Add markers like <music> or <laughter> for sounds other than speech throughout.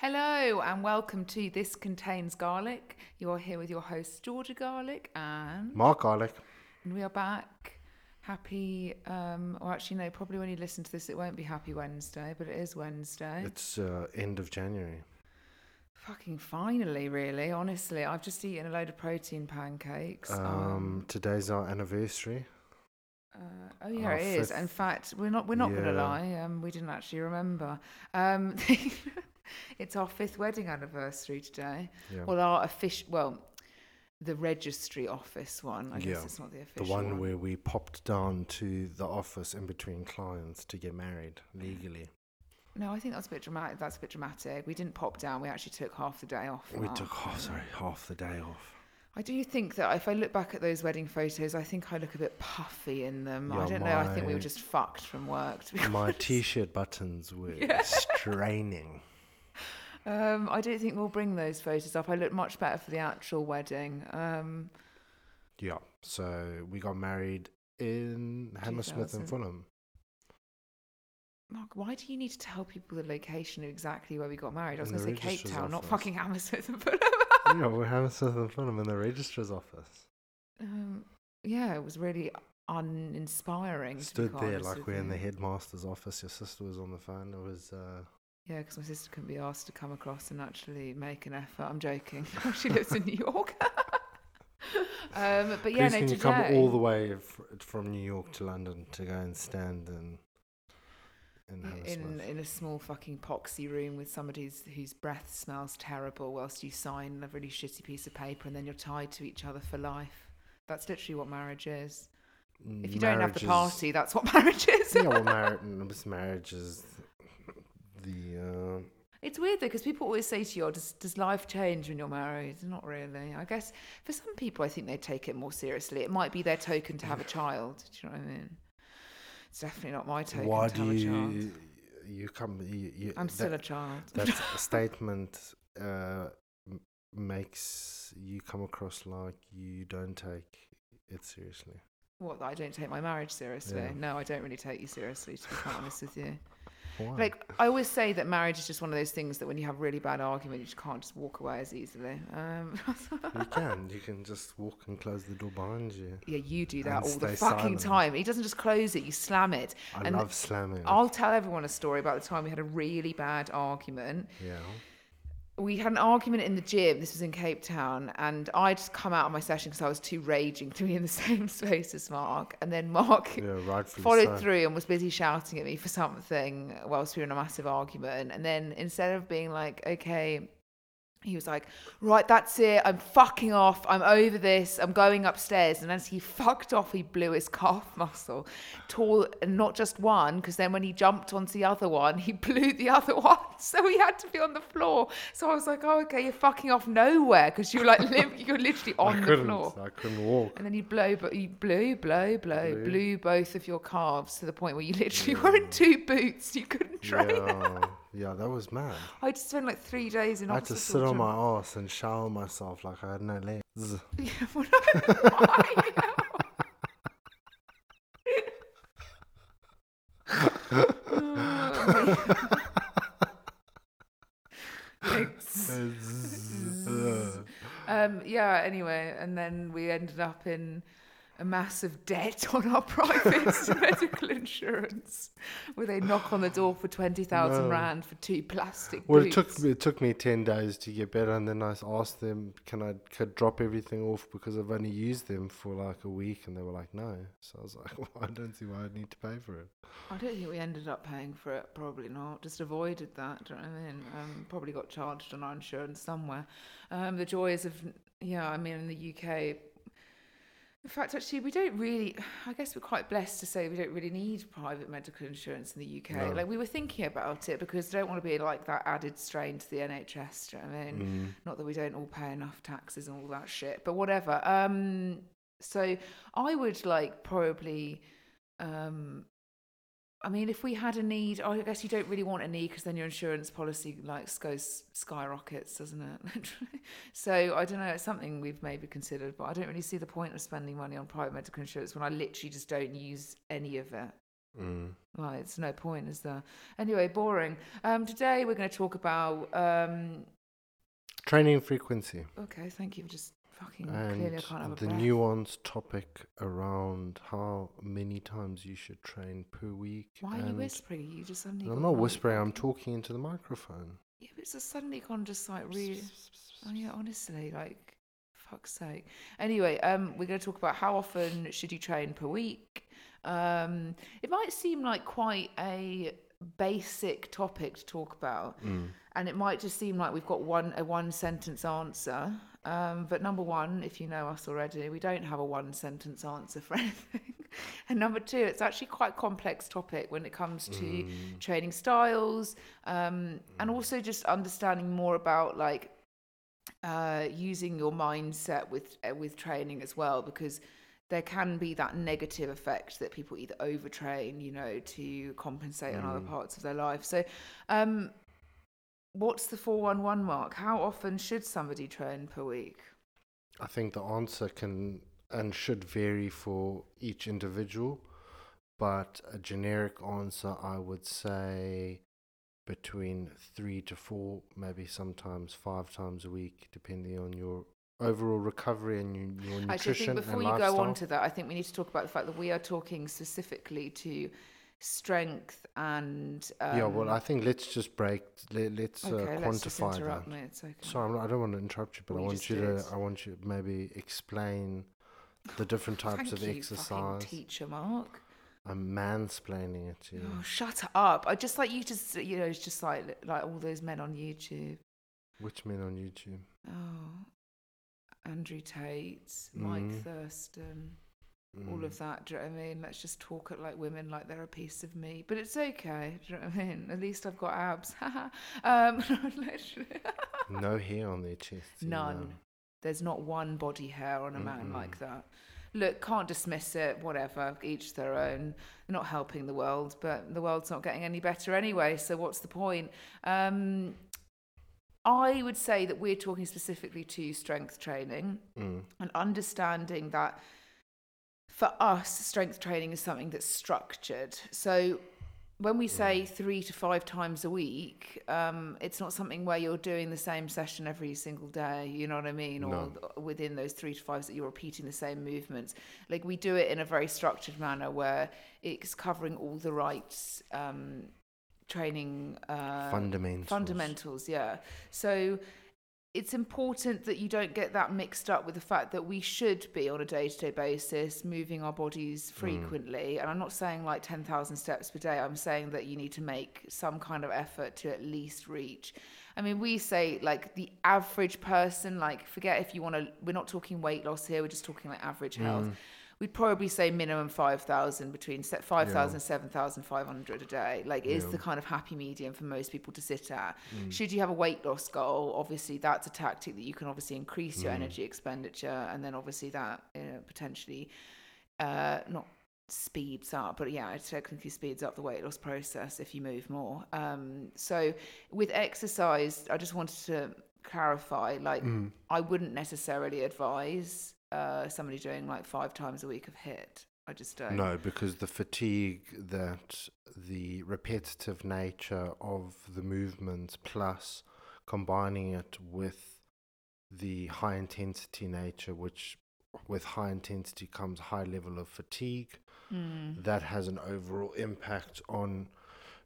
Hello and welcome to This Contains Garlic. You're here with your hosts Georgia Garlic and, Mark Garlic. and we are back. Happy, um, or actually, no, probably when you listen to this, it won't be Happy Wednesday, but it is Wednesday. It's uh, end of January. Fucking finally, really, honestly. I've just eaten a load of protein pancakes. Um, today's our anniversary. Uh, oh yeah, Our it is. fifth- In fact, we're not we're not gonna lie. Um, we didn't actually remember. Um, <laughs> <laughs> it's our fifth wedding anniversary today. Yeah. Well, our official, well, the registry office one. I guess it's not the official. the official one where we popped down to the office in between clients to get married legally. No, I think that's a bit dramatic. That's a bit dramatic. We didn't pop down. We actually took half the day off. We took, oh, sorry, half the day off. I do think that if I look back at those wedding photos, I think I look a bit puffy in them. I don't know. I think we were just fucked from work. My honest. t-shirt buttons were <laughs> Yeah. straining. Um, I don't think we'll bring those photos up. I look much better for the actual wedding. Um, Yeah. So we got married in Hammersmith 2000. and Fulham. Mark, why do you need to tell people the location of exactly where we got married? I was going to say Cape Town, not office. fucking Hammersmith and Fulham. <laughs> yeah, we're Hammersmith and Fulham in the registrar's office. um, yeah, it was really uninspiring. Stood there like we're in the headmaster's office. Your sister was on the phone. It was. Uh, Yeah, because my sister couldn't be asked to come across and actually make an effort. I'm joking. <laughs> she lives in New York. <laughs> um, but yeah, Please no, can you today. come all the way f- from New York to London to go and stand in in in a small fucking poxy room with somebody whose, breath smells terrible whilst you sign a really shitty piece of paper and then you're tied to each other for life. That's literally what marriage is. If you don't have the Marriage is- party, that's what <laughs> marriage is. yeah, well, marriage, marriage is the. Uh, It's weird though because people always say to you, oh, does, "Does life change when you're married?" Not really. I guess for some people, I think they take it more seriously. It might be their token to have a child. Do you know what I mean? It's definitely not my token why to do have a child. you you come? You, you, I'm that, still a child. that <laughs> statement uh, makes you come across like you don't take it seriously. What? I don't take my marriage seriously? Yeah. No, I don't really take you seriously. To be quite honest with you. Why? Like I always say that marriage is just one of those things that when you have a really bad argument, you just can't just walk away as easily. Um, <laughs> you can. You can just walk and close the door behind you. yeah, you do that all the fucking silent. time. He doesn't just close it; you slam it. I And love slamming. I'll tell everyone a story about the time we had a really bad argument. yeah. We had an argument in the gym. This was in Cape Town, and I'd just come out of my session because I was too raging to be in the <laughs> same space as Mark. And then Mark Yeah, followed so. through and was busy shouting at me for something whilst we were in a massive argument. And then instead of being like, okay, he was like, right, that's it. I'm fucking off. I'm over this. I'm going upstairs. And as he <laughs> fucked off, he blew his calf <laughs> muscle. Tall, and not just one, because then when he jumped onto the other one, he <laughs> blew the other one. So he had to be on the floor. So I was like, oh, okay, you're fucking off nowhere because you're like, lim- you're literally on the floor. I couldn't walk. And then he blow, but you blew, blow, blow, Blew. blew both of your calves to the point where you literally were in two boots. You couldn't train. Yeah, yeah, that was mad. I had to spend like three days in I had to sit on my ass and shower myself like I had no legs. <laughs> Yeah, well, no, why? <laughs> <laughs> Um, yeah, anyway, and then we ended up in a massive debt on our <laughs> private <laughs> medical insurance where they knock on the door for 20,000 No. rand for two plastic well, boots. it took me, it took me ten days to get better, and then I asked them, "Can I could drop everything off because I've only used them for like a week?" And they were like, "No." So I was like, <laughs> "Well, I don't see why I need to pay for it." I don't think we ended up paying for it. Probably not. Just avoided that. Do you know what I mean? Um, probably got charged on our insurance somewhere. Um, the joys of yeah. I mean, in the UK. In fact, actually, we don't really. I guess we're quite blessed to say we don't really need private medical insurance in the UK. No. Like we were thinking about it because I don't want to be like that added strain to the NHS. Do you know what I mean? Mm. Not that we don't all pay enough taxes and all that shit, but whatever. Um, so I would like probably. Um, I mean, if we had a need, I guess you don't really want a need because then your insurance policy like goes skyrockets, doesn't it? <laughs> so I don't know. It's something we've maybe considered, but I don't really see the point of spending money on private medical insurance when I literally just don't use any of it. Mm. Like, it's no point, is there? Anyway, boring. Um, today we're going to talk about. Um, Training frequency okay, thank you for just fucking clearly I can't have the nuanced topic around how many times you should train per week. Why are you whispering? You just suddenly. I'm not whispering. I'm talking into the microphone. Yeah, but it's just suddenly gone just like really. Oh yeah, honestly, like fuck's sake. Anyway, um, we're going to talk about how often should you train per week. Um, it might seem like quite a basic topic to talk about, Mm. and it might just seem like we've got one a one sentence answer. Um, but number one, if you know us already, we don't have a one sentence answer for <laughs> anything. and number two, it's actually quite a complex topic when it comes to Mm. training styles um, and also just understanding more about like uh, using your mindset with uh, with training as well because there can be that negative effect that people either overtrain you know to compensate on other Mm. parts of their life so um, what's the 411 mark how often should somebody train per week I think the answer can and should vary for each individual, but a generic answer I would say between three to four, maybe sometimes five times a week, depending on your overall recovery and your, your Actually, I think before you lifestyle. go on to that, I think we need to talk about the fact that we are talking specifically to strength and. Um, yeah, well, I think let's just break. Let, let's okay, uh, let's just quantify interrupt that. me. It's okay. Sorry, not, I don't want to interrupt you, but Well, I you want you to. I want you to maybe explain the different types of exercise. teacher Mark. I'm mansplaining it to you. Oh, shut up! I just like you to, you know, it's just like like all those men on YouTube. Which men on YouTube? Oh, Andrew Tate, Mike Mhm. Thurston, all Mm. of that. Do you know what I mean? Let's just talk at like women like they're a piece of me. But it's okay. Do you know what I mean? At least I've got abs. <laughs> um, <laughs> <laughs> no hair on their chest. None. There's not one body hair on a man Mm-mm. like that. Look, can't dismiss it, whatever, each their own. They're not helping the world, but the world's not getting any better anyway, so what's the point? Um, I would say that we're talking specifically to strength training Mm. and understanding that for us, strength training is something that's structured. So when we say three to five times a week, um, it's not something where you're doing the same session every single day. You know what I mean? Or No. th- within those three to five that you're repeating the same movements. Like we do it in a very structured manner where it's covering all the right um, training uh, Fundamentals. fundamentals yeah so it's important that you don't get that mixed up with the fact that we should be on a day-to-day basis moving our bodies frequently. And i'm not saying like 10,000 steps per day. I'm saying that you need to make some kind of effort to at least reach. I mean we say like the average person like forget if you want to we're not talking weight loss here we're just talking like average health. Mm. We'd probably say minimum 5,000 between se- 5,000 and 7,500 a day. Like is Yeah. the kind of happy medium for most people to sit at. Mm. Should you have a weight loss goal, obviously that's a tactic that you can obviously increase your Mm. energy expenditure and then obviously that uh, potentially uh, not speeds up but yeah it technically speeds up the weight loss process if you move more um so with exercise i just wanted to clarify like Mm. I wouldn't necessarily advise uh, somebody doing like five times a week of HIIT. I just don't. No, because the fatigue that the repetitive nature of the movements plus combining it with the high intensity nature, which with high intensity comes high level of fatigue, Mm. that has an overall impact on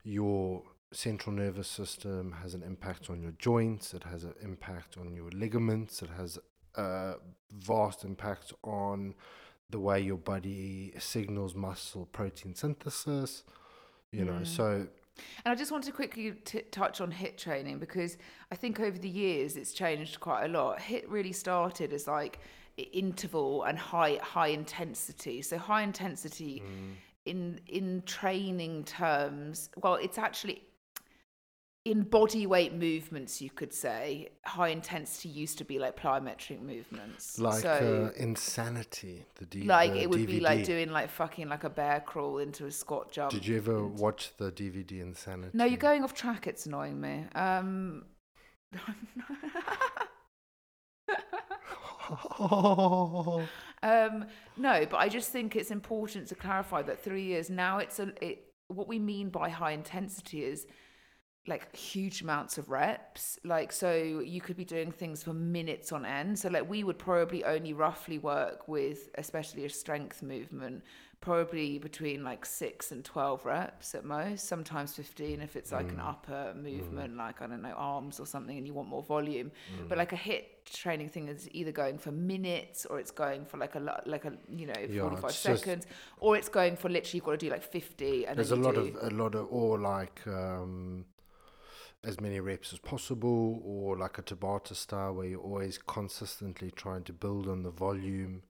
your central nervous system, has an impact on your joints, it has an impact on your ligaments, it has a vast impact on the way your body signals muscle protein synthesis. You know, Mm. so And I just wanted to quickly t- touch on HIIT training because I think over the years it's changed quite a lot. HIIT really started as like interval and high high intensity. So high intensity mm, in in training terms, well, it's actually in body weight movements, you could say high intensity used to be like plyometric movements. like so, uh, insanity, the D- like the it would be like doing like fucking like a bear crawl into a squat jump. Did you ever and- watch the DVD Insanity? No, you're going off track. It's annoying me. Um, <laughs> Um, no, but I just think it's important to clarify that three years now. It's a it, what we mean by high intensity is like huge amounts of reps like so you could be doing things for minutes on end so like we would probably only roughly work with especially a strength movement probably between like 6 and 12 reps at most sometimes 15 if it's like mm. an upper movement mm. like i don't know arms or something and you want more volume mm. but like a HIIT training thing is either going for minutes or it's going for like a lot, like a you know yeah, 45 seconds or it's going for literally you've got to do like 50 and there's a lot do. of a lot of or like um as many reps as possible, or like a Tabata style where you're always consistently trying to build on the volume.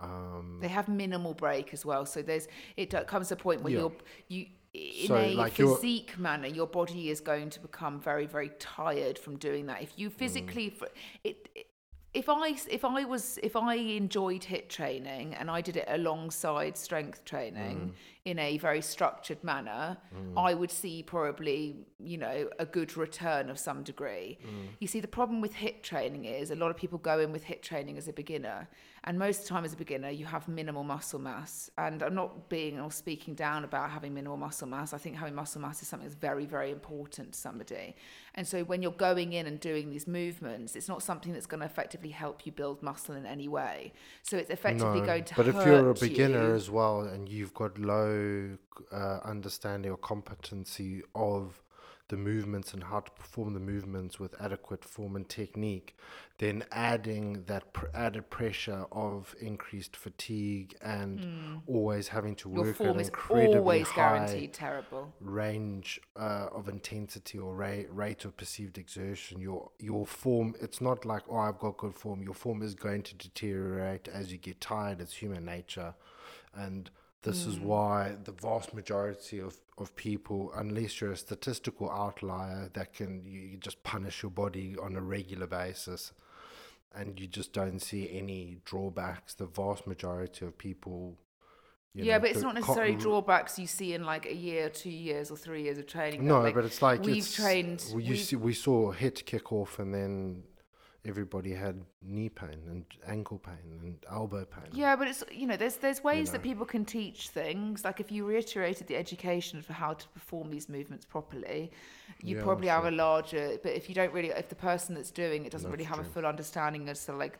Um, they have minimal break as well, so there's it comes a point where yeah. you're you in so, a like physique manner, your body is going to become very very tired from doing that. If you physically, mm. it, it if I if I was if I enjoyed HIIT training and I did it alongside strength training mm. in a very structured manner, mm. I would see probably you know a good return of some degree. Mm. You see, the problem with HIIT training is a lot of people go in with HIIT training as a beginner, and most of the time as a beginner you have minimal muscle mass. And I'm not being or speaking down about having minimal muscle mass. I think having muscle mass is something that's very very important to somebody. And so when you're going in and doing these movements, it's not something that's going to effectively help you build muscle in any way. So it's effectively no, going to help you. But if you're a beginner you. as well and you've got low uh, understanding or competency of the movements and how to perform the movements with adequate form and technique, then adding that pr- added pressure of increased fatigue and mm. always having to work Your form at incredibly always high guaranteed terrible range uh, of intensity or rate rate of perceived exertion. Your your form, it's not like oh I've got good form. Your form is going to deteriorate as you get tired. It's human nature, and this mm. is why the vast majority of, of people, unless you're a statistical outlier that can you just punish your body on a regular basis and you just don't see any drawbacks, the vast majority of people yeah, know, but it's not necessarily drawbacks you see in like a year, two years, or three years of training. No, like but it's like we've it's, trained. We, we've, see, we saw HIIT kick off, and then everybody had knee pain and ankle pain and elbow pain. Yeah, but it's you know there's there's ways you know. that people can teach things. Like if you reiterated the education for how to perform these movements properly, you yeah, probably sure. have a larger. But if you don't really, if the person that's doing it doesn't that's really have true. a full understanding as to like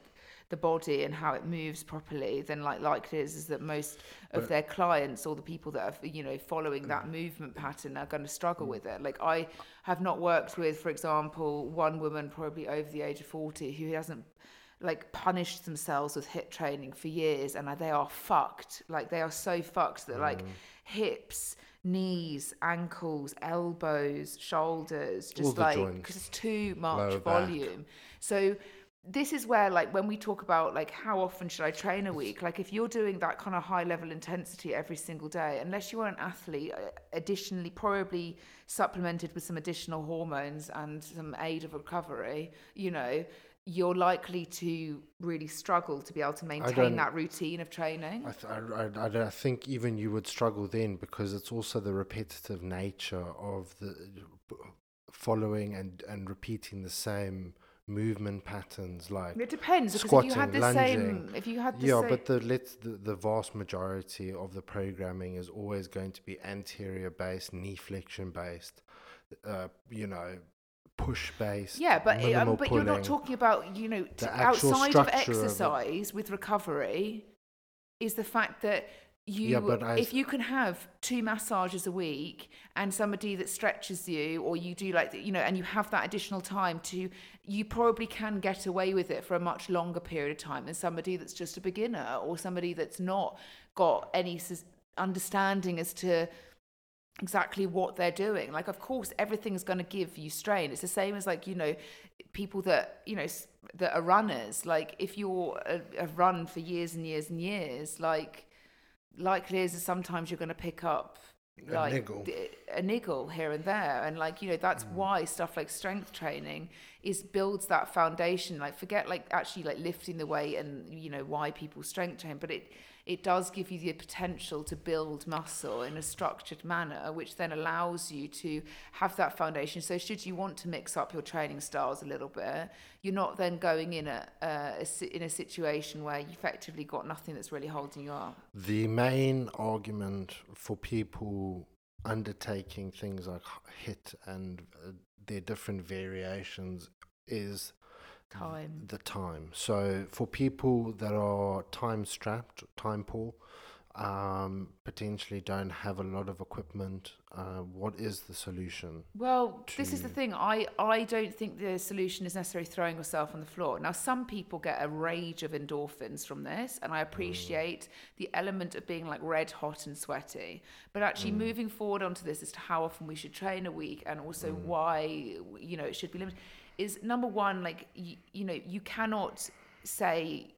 the body and how it moves properly, then like like it is is that most of but, their clients or the people that are you know following that movement pattern are going to struggle mm. with it. Like I have not worked with, for example, one woman probably over the age of forty who hasn't like punished themselves with HIIT training for years and they are fucked like they are so fucked that like mm. hips knees ankles elbows shoulders just like because it's too much volume back. so this is where like when we talk about like how often should i train a week like if you're doing that kind of high level intensity every single day unless you are an athlete uh, additionally probably supplemented with some additional hormones and some aid of recovery you know you're likely to really struggle to be able to maintain that routine of training. I, th- I, I, I, think even you would struggle then because it's also the repetitive nature of the following and, and repeating the same movement patterns like it depends because if you had the lunging, same if you had the yeah same but the let's the, the vast majority of the programming is always going to be anterior based knee flexion based uh, you know push based yeah but um, but you're not talking about you know outside of exercise of with recovery is the fact that you yeah, but I, if you can have two massages a week and somebody that stretches you or you do like you know and you have that additional time to you probably can get away with it for a much longer period of time than somebody that's just a beginner or somebody that's not got any understanding as to exactly what they're doing. Like of course everything's going to give you strain. It's the same as like you know people that you know that are runners. Like if you're a, a run for years and years and years like likely is sometimes you're going to pick up like a niggle. a niggle here and there and like you know that's mm. why stuff like strength training is builds that foundation like forget like actually like lifting the weight and you know why people strength train but it it does give you the potential to build muscle in a structured manner, which then allows you to have that foundation. So, should you want to mix up your training styles a little bit, you're not then going in a, uh, a in a situation where you effectively got nothing that's really holding you up. The main argument for people undertaking things like HIIT and uh, their different variations is Time. the time. So for people that are time strapped, time poor, um, potentially don't have a lot of equipment, uh, what is the solution? Well, this is the thing. I, I don't think the solution is necessarily throwing yourself on the floor. Now, some people get a rage of endorphins from this, and I appreciate the element of being like red hot and sweaty. But actually, moving forward onto this as to how often we should train a week and also why you know it should be limited is number one. Like you, you know, you cannot say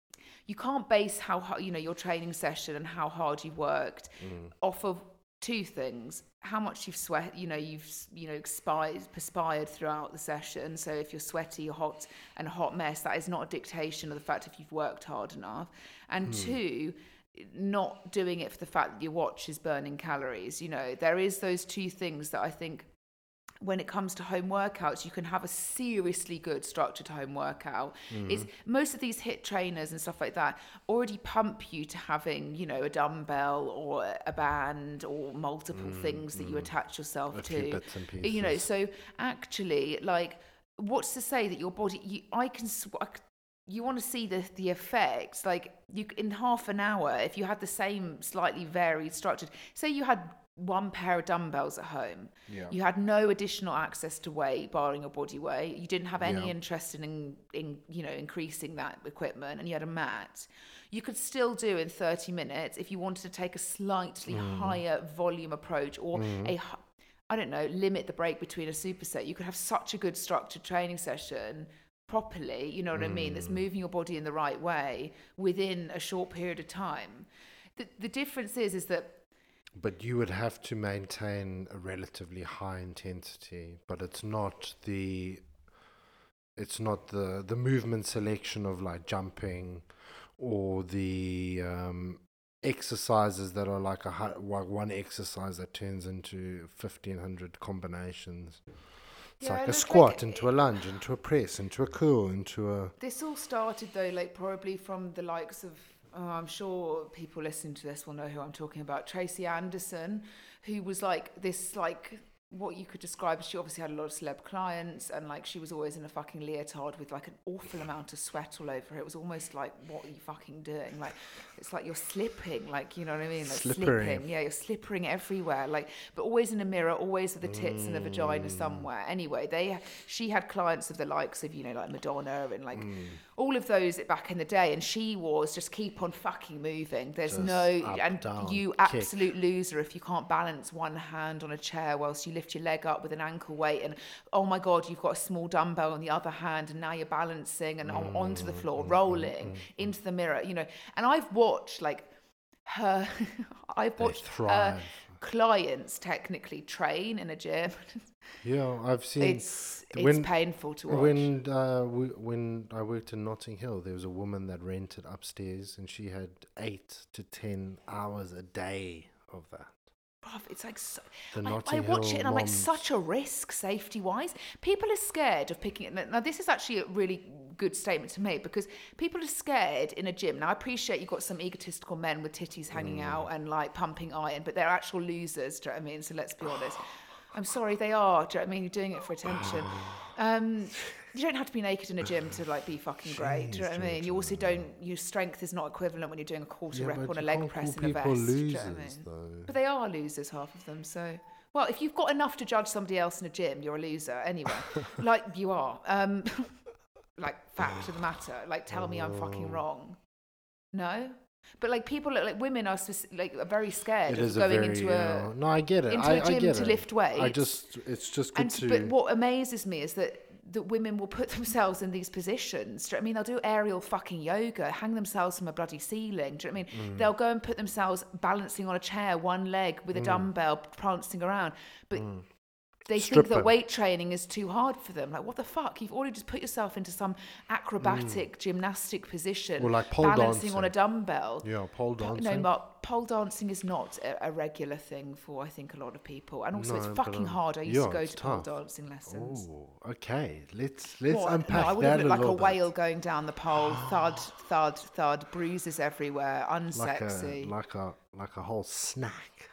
you can't base how hard you know your training session and how hard you've worked mm. off of two things. How much you've sweat you know you've you know expired perspired throughout the session. So if you're sweaty or hot and a hot mess that is not a dictation of the fact if you've worked hard enough. And hmm. two not doing it for the fact that your watch is burning calories you know. There is those two things that i think when it comes to home workouts, you can have a seriously good structured home workout. Mm. Is most of these HIIT trainers and stuff like that already pump you to having, you know, a dumbbell or a band or multiple mm, things that you mm. attach yourself A to. few bits and You know, so actually, like, what's to say that your body? You, I can. I you want to see the the effects, like you in half an hour. If you had the same slightly varied structured, say you had one pair of dumbbells at home, Yeah. you had no additional access to weight, barring your body weight. You didn't have any Yeah. interest in, in you know increasing that equipment, and you had a mat. You could still do in 30 minutes if you wanted to take a slightly Mm. higher volume approach or a I don't know, limit the break between a superset. You could have such a good structured training session properly, you know what I mean, Mm. that's moving your body in the right way within a short period of time. The, the difference is, is that But you would have to maintain a relatively high intensity, but it's not the it's not the the movement selection of like jumping or the um, exercises that are like a like one exercise that turns into 1500 combinations. It's Yeah, like a squat like- into a lunge, into a press, into a curl, into a This all started though, like probably from the likes of. Oh, I'm sure people listening to this will know who I'm talking about. Tracy Anderson, who was like this, like what you could describe. She obviously had a lot of celeb clients, and like she was always in a fucking leotard with like an awful amount of sweat all over her. It was almost like, what are you fucking doing? Like, it's like you're slipping. Like, you know what I mean? Like Slippering. slipping. Yeah, you're slippering everywhere. Like, but always in a mirror, always with the tits and the vagina mm. somewhere. Anyway, they she had clients of the likes of you know like Madonna and like mm. All of those back in the day, and she was just keep on fucking moving. There's Just no up, and down, you kick. absolute loser if you can't balance one hand on a chair whilst you lift your leg up with an ankle weight and oh my god you've got a small dumbbell on the other hand and now you're balancing and on, onto the mm, floor Mm, rolling mm, mm, into the mirror you know and I've watched like her <laughs> I've watched her. Clients technically train in a gym <laughs> yeah. I've seen it's it's when- painful to watch When uh, we, when I worked in Notting Hill, there was a woman that rented upstairs, and she had eight to ten hours a day of that. Bruv, it's like so, The I, I watch it and I'm like moms- such a risk safety wise. People are scared of picking it. Now this is actually a really good statement to make because people are scared in a gym. Now I appreciate you've got some egotistical men with titties hanging Mm. out and like pumping iron, but they're actual losers. Do you know what I mean? So let's be honest. I'm sorry, they are. Do you know what I mean? You're doing it for attention. <sighs> Um, you don't have to be naked in a gym to like be fucking great. Do you know what I mean? You also don't. Your strength is not equivalent when you're doing a quarter Yeah, rep on a leg press in a vest. people do you know what I mean? though. But they are losers, half of them. So, well, if you've got enough to judge somebody else in a gym, you're a loser anyway. <laughs> like you are. Um, <laughs> like fact of the <sighs> matter. Like tell me I'm Oh. fucking wrong. No. But like people, like women, are like are very scared It of is a going very into uh, a no. I get it. I get it. Into I, a I gym get to it. lift weights. I just it's just good and to. but what amazes me is that that women will put <laughs> themselves in these positions. Do you know what I mean? They'll do aerial fucking yoga, hang themselves from a bloody ceiling. Do you know what I mean? Mm. They'll go and put themselves balancing on a chair, one leg with a dumbbell, prancing around. But Mm. They Strip think that them. weight training is too hard for them. Like, what the fuck? You've already just put yourself into some acrobatic gymnastic position, Mm. Or like pole balancing on a dumbbell. Yeah, pole dancing. No, Mark, pole dancing is not a, a regular thing for I think a lot of people, and also it's No, but, fucking um, hard. I used yeah, to go it's to pole dancing lessons. Oh, okay. Let's let's What? unpack no, I would that have looked a like a little whale going down the pole, <gasps> thud, thud, thud, bruises everywhere, like unsexy. a like a like a whole snack.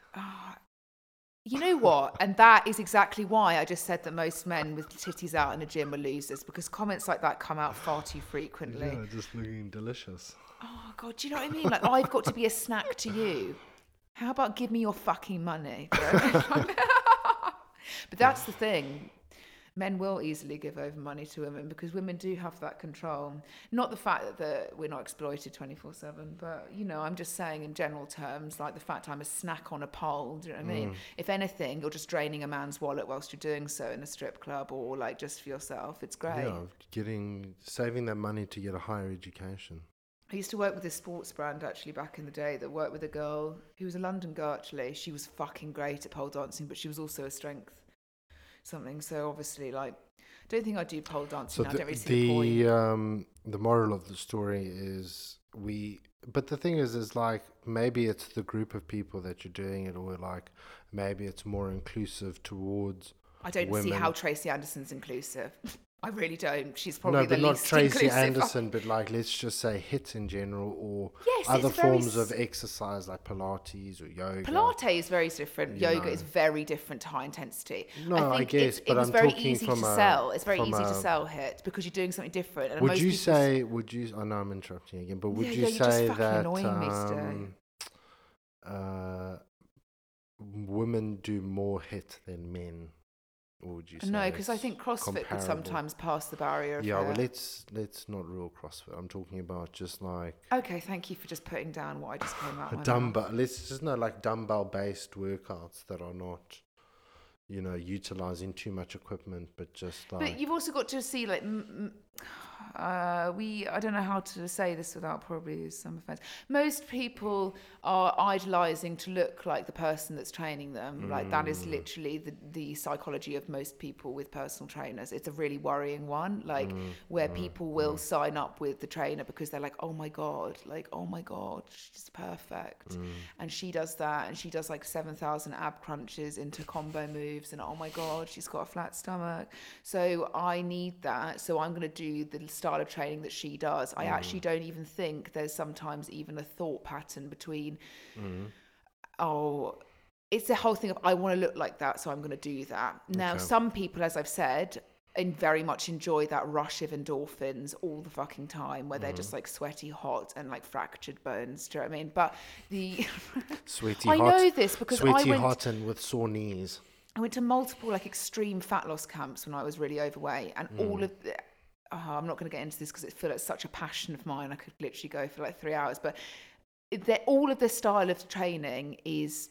You know what? And that is exactly why I just said that most men with titties out in a gym are losers because comments like that come out far too frequently. just looking delicious. Oh God, do you know what I mean? Like I've got to be a snack to you. How about give me your fucking money? Do you know what I mean? but that's the thing. Men will easily give over money to women because women do have that control. Not the fact that the, we're not exploited 24 7, but, you know, I'm just saying in general terms, like the fact I'm a snack on a pole, do you know what I mean? Mm. If anything, you're just draining a man's wallet whilst you're doing so in a strip club or like just for yourself. It's great. Yeah, getting saving that money to get a higher education. I used to work with this sports brand actually back in the day that worked with a girl who was a London girl actually. She was fucking great at pole dancing, but she was also a strength something. So obviously, like, don't think I do pole dancing. So now. I the don't really see the point. the, um, the moral of the story is we. But the thing is, is like maybe it's the group of people that you're doing it, or like maybe it's more inclusive towards. I don't see how Tracy Anderson's inclusive. <laughs> I really don't. She's probably no, the but not least Tracy. Anderson, but like let's just say HIIT in general, or Yes, other forms of exercise like Pilates or yoga. Pilates is very different. You Yoga know. is very different to high intensity. No, I think guess, it's, but I'm very talking easy to a- sell. It's very from easy to sell HIIT because you're doing something different. And Would you say? Would you? I know I'm interrupting again, but would Yeah, you yeah, you're just say fucking that annoying me today. um, uh, women do more HIIT than men? Or would you say? No, because I think CrossFit could sometimes pass the barrier of Yeah, well, let's let's not rule CrossFit. I'm talking about just like Okay, thank you for just putting down what I just came out. <sighs> With. A dumbbell. Let's just know like dumbbell based workouts that are not, you know, utilizing too much equipment, but just like But you've also got to see like, m- m- uh, we. I don't know how to say this without probably some offense. Most people are idolizing to look like the person that's training them. Like that Mm. literally the the psychology of most people with personal trainers. It's a really worrying one. Like Mm, where people will sign up with the trainer because they're like, oh my god, like oh my god, she's perfect, mm. and she does that, and she does like seven thousand ab crunches into combo moves, and oh my god, she's got a flat stomach. So I need that. So I'm going to do the style of training that she does. I mm. actually don't even think there's sometimes even a thought pattern between, mm. oh, it's the whole thing of I want to look like that, so I'm going to do that. Now, Okay. some people, as I've said, and very much enjoy that rush of endorphins all the fucking time, where they're mm. just like sweaty, hot, and like fractured bones. Do you know what I mean? But the <laughs> sweaty hot, I hot, know this because I sweaty went- hot and with sore knees. I went to multiple like extreme fat loss camps when I was really overweight, and all of the. Oh, I'm not going to get into this because it feels like such a passion of mine. I could literally go for like three hours, but all of this style of training is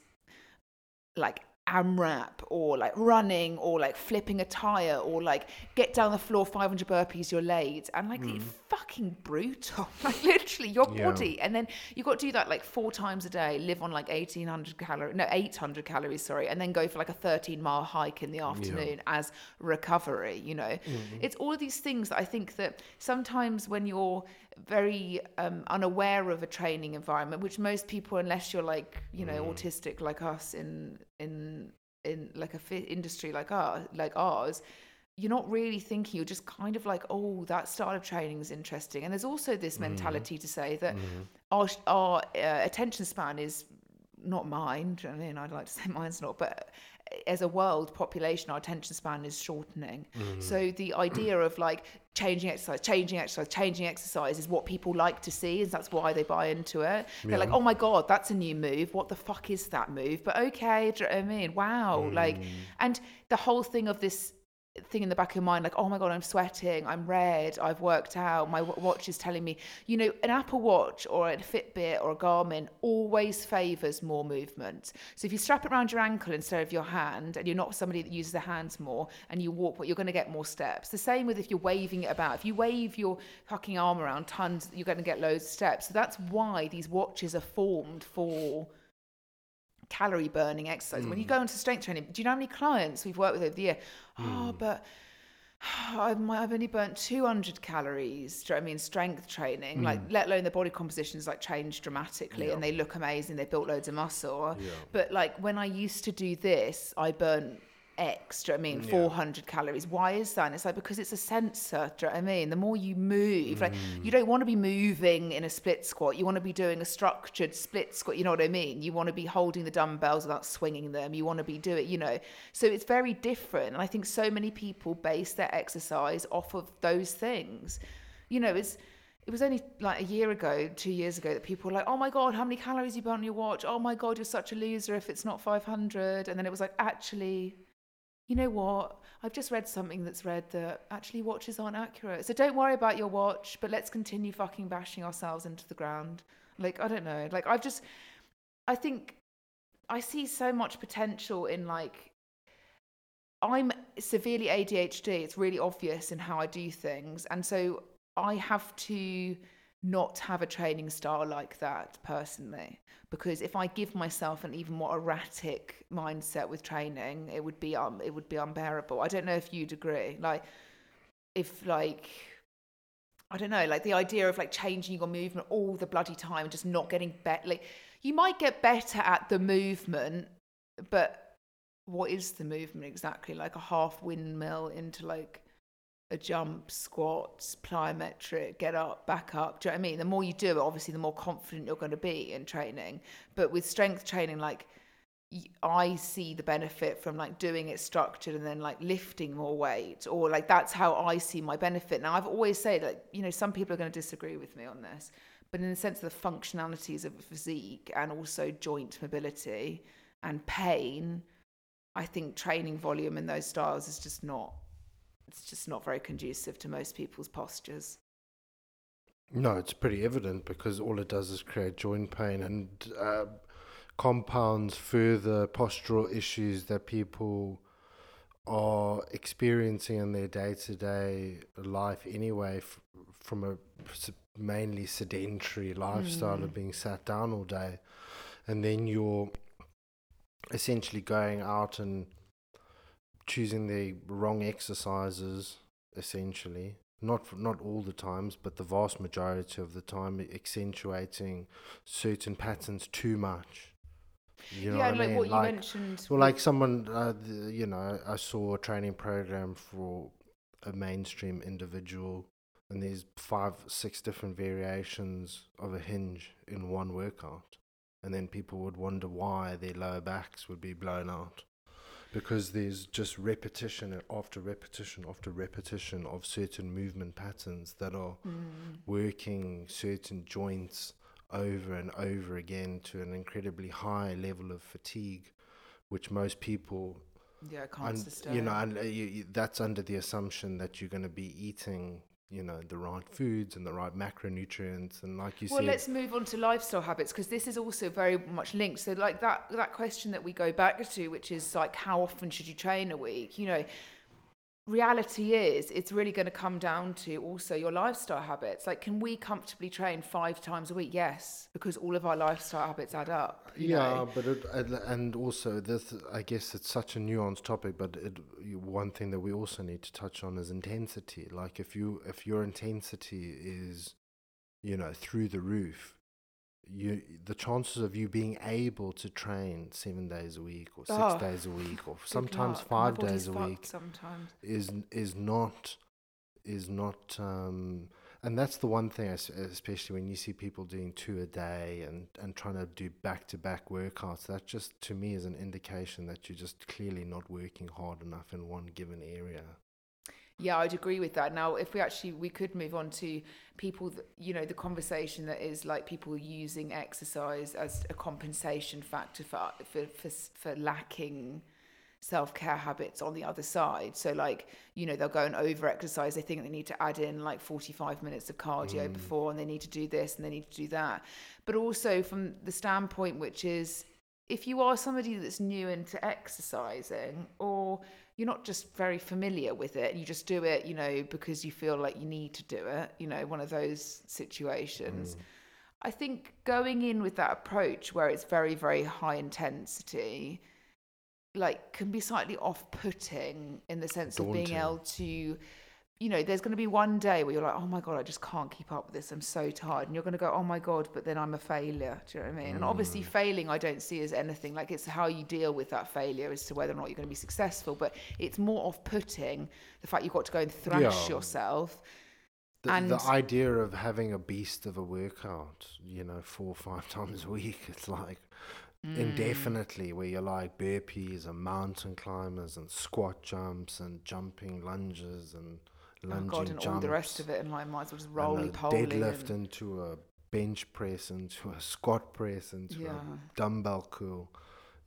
like AMRAP or like running or like flipping a tire or like get down the floor 500 burpees you're late and like it's mm. fucking brutal. <laughs> Like literally your Yeah. body. And then you've got to do that like four times a day live on like 1800 calories no 800 calories sorry and then go for like a 13 mile hike in the afternoon as recovery you know? Mm-hmm. It's all of these things that i think that sometimes when you're very um, unaware of a training environment which most people unless you're like you know autistic like us in in in like a fi- industry like ours like ours you're not really thinking you're just kind of like oh that style of training is interesting. And there's also this mentality to say that our our uh, attention span is not mine do you know what I mean I'd like to <laughs> say mine's not but as a world population our attention span is shortening. So the idea of like changing exercise changing exercise changing exercise is what people like to see and that's why they buy into it. They're like oh my god that's a new move. What the fuck is that move? But okay do you know what I mean? Wow like mm. and the whole thing of this thing in the back of mind like oh my god i'm sweating i'm red i've worked out my wa- watch is telling me you know an apple watch or a fitbit or a garmin always favors more movement. So if you strap it around your ankle instead of your hand and you're not somebody that uses the hands more and you walk you're going to get more steps. The same with if you're waving it about. If you wave your fucking arm around tons you're going to get loads of steps. So that's why these watches are formed for calorie burning exercise. When you hmm. go into strength training, do you know how many clients we've worked with over the year? Oh, hmm. but <sighs> I've, I've only burnt 200 calories. Do you know what I mean? Strength training, like, hmm. let alone the body compositions like changed dramatically and they look amazing. They built loads of muscle. But like when I used to do this, I burnt X, do you know what I mean? 400 calories. Why is that? And it's like because it's a sensor, do you know what I mean? The more you move, like you mm. don't want to be moving in a split squat. You want to be doing a structured split squat. You know what I mean? You want to be holding the dumbbells without swinging them. You want to be doing, you know. So it's very different. And I think so many people base their exercise off of those things. You know, it's it was only like a year ago, two years ago, that people were like, "Oh my god, how many calories you burn on your watch? Oh my god, you're such a loser if it's not 500." And then it was like, actually, you know what? I've just read something that's read that actually watches aren't accurate. So don't worry about your watch, but let's continue fucking bashing ourselves into the ground. Like, I don't know. Like, I've just, I think I see so much potential in like, I'm severely ADHD. It's really obvious in how I do things. And so I have to not have a training style like that personally because if I give myself an even more erratic mindset with training, it would be um it would be unbearable. I don't know if you'd agree. Like if like I don't know, like the idea of like changing your movement all the bloody time and just not getting better. Like you might get better at the movement, but what is the movement exactly? Like a half windmill into like a jump, squats, plyometric, get up, back up. Do you know what I mean? The more you do it, obviously, the more confident you're going to be in training. But with strength training, like I see the benefit from like doing it structured and then like lifting more weight, or like that's how I see my benefit. Now, I've always said that you know some people are going to disagree with me on this, but in the sense of the functionalities of physique and also joint mobility and pain, I think training volume in those styles is just not it's just not very conducive to most people's postures. No, it's pretty evident because all it does is create joint pain and uh, compounds further postural issues that people are experiencing in their day to day life anyway, f- from a mainly sedentary lifestyle of being sat down all day. And then you're essentially going out and choosing the wrong exercises, essentially. Not not all the times, but the vast majority of the time, accentuating certain patterns too much. You know yeah, what I mean? what you mentioned. Well, like someone, uh, the, you know, I saw a training program for a mainstream individual, and there's five, six different variations of a hinge in one workout, and then people would wonder why their lower backs would be blown out, because there's just repetition after repetition after repetition of certain movement patterns that are Mm. working certain joints over and over again to an incredibly high level of fatigue, which most people, yeah, can't and sustain. you know, and uh, you, you, that's under the assumption that you're going to be eating, you know, the right foods and the right macronutrients, and like you well, said, Well, let's move on to lifestyle habits because this is also very much linked. So, like that that question that we go back to, which is like, how often should you train a week? You know, reality is it's really going to come down to also your lifestyle habits. Like, can we comfortably train five times a week? Yes, because all of our lifestyle habits add up. you yeah, know? but it, and- and also this, I guess it's such a nuanced topic. But it, one thing that we also need to touch on is intensity. Like if you if your intensity is, you know, through the roof, you the chances of you being able to train seven days a week or six Oh, days a week or sometimes luck. Five days a week Sometimes. is is not is not um and that's the one thing especially when you see people doing two a day and and trying to do back to back workouts that just to me is an indication that you're just clearly not working hard enough in one given area Yeah, I'd agree with that. Now, if we actually we could move on to people, that, you know, the conversation that is like people using exercise as a compensation factor for for for, for lacking self care habits on the other side. So, like, you know, they'll go and over exercise. They think they need to add in like forty five minutes of cardio mm. before, and they need to do this and they need to do that. But also from the standpoint, which is if you are somebody that's new into exercising or you're not just very familiar with it you just do it you know because you feel like you need to do it you know one of those situations. Mm. I think going in with that approach where it's very, very high intensity, like can be slightly off putting in the sense of being able to you know, there's going to be one day where you're like, oh my God, I just can't keep up with this. I'm so tired. And you're going to go, oh my God, but then I'm a failure. Do you know what I mean? And Mm. obviously, failing, I don't see as anything. Like, it's how you deal with that failure as to whether or not you're going to be successful. But it's more off putting the fact you've got to go and thrash Yeah. yourself. The, And- the idea of having a beast of a workout, you know, four or five <laughs> times a week, it's like Mm. indefinitely where you're like burpees and mountain climbers and squat jumps and jumping lunges and Oh lunging God, and jumps. all the rest of it. And like, might as well just roly poly. deadlift and- into a bench press into a squat press into Yeah. a dumbbell curl.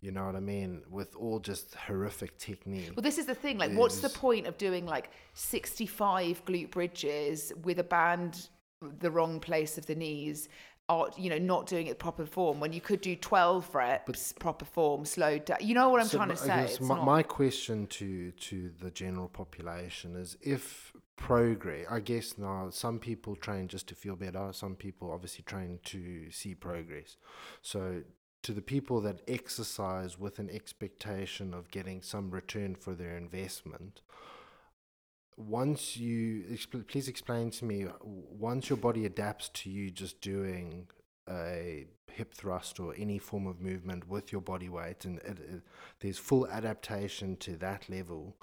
You know what I mean? With all just horrific technique. Well, this is the thing. Like, what's the point of doing like 65 glute bridges with a band the wrong place of the knees? Or, you know, not doing it proper form when you could do 12 reps, proper form, slowed down. You know what I'm So trying to say? my, not- my question to to the general population is if progress I guess now some people train just to feel better, some people obviously train to see progress. So to the people that exercise with an expectation of getting some return for their investment, once you please explain to me once your body adapts to you just doing a hip thrust or any form of movement with your body weight and it, it, there's full adaptation to that level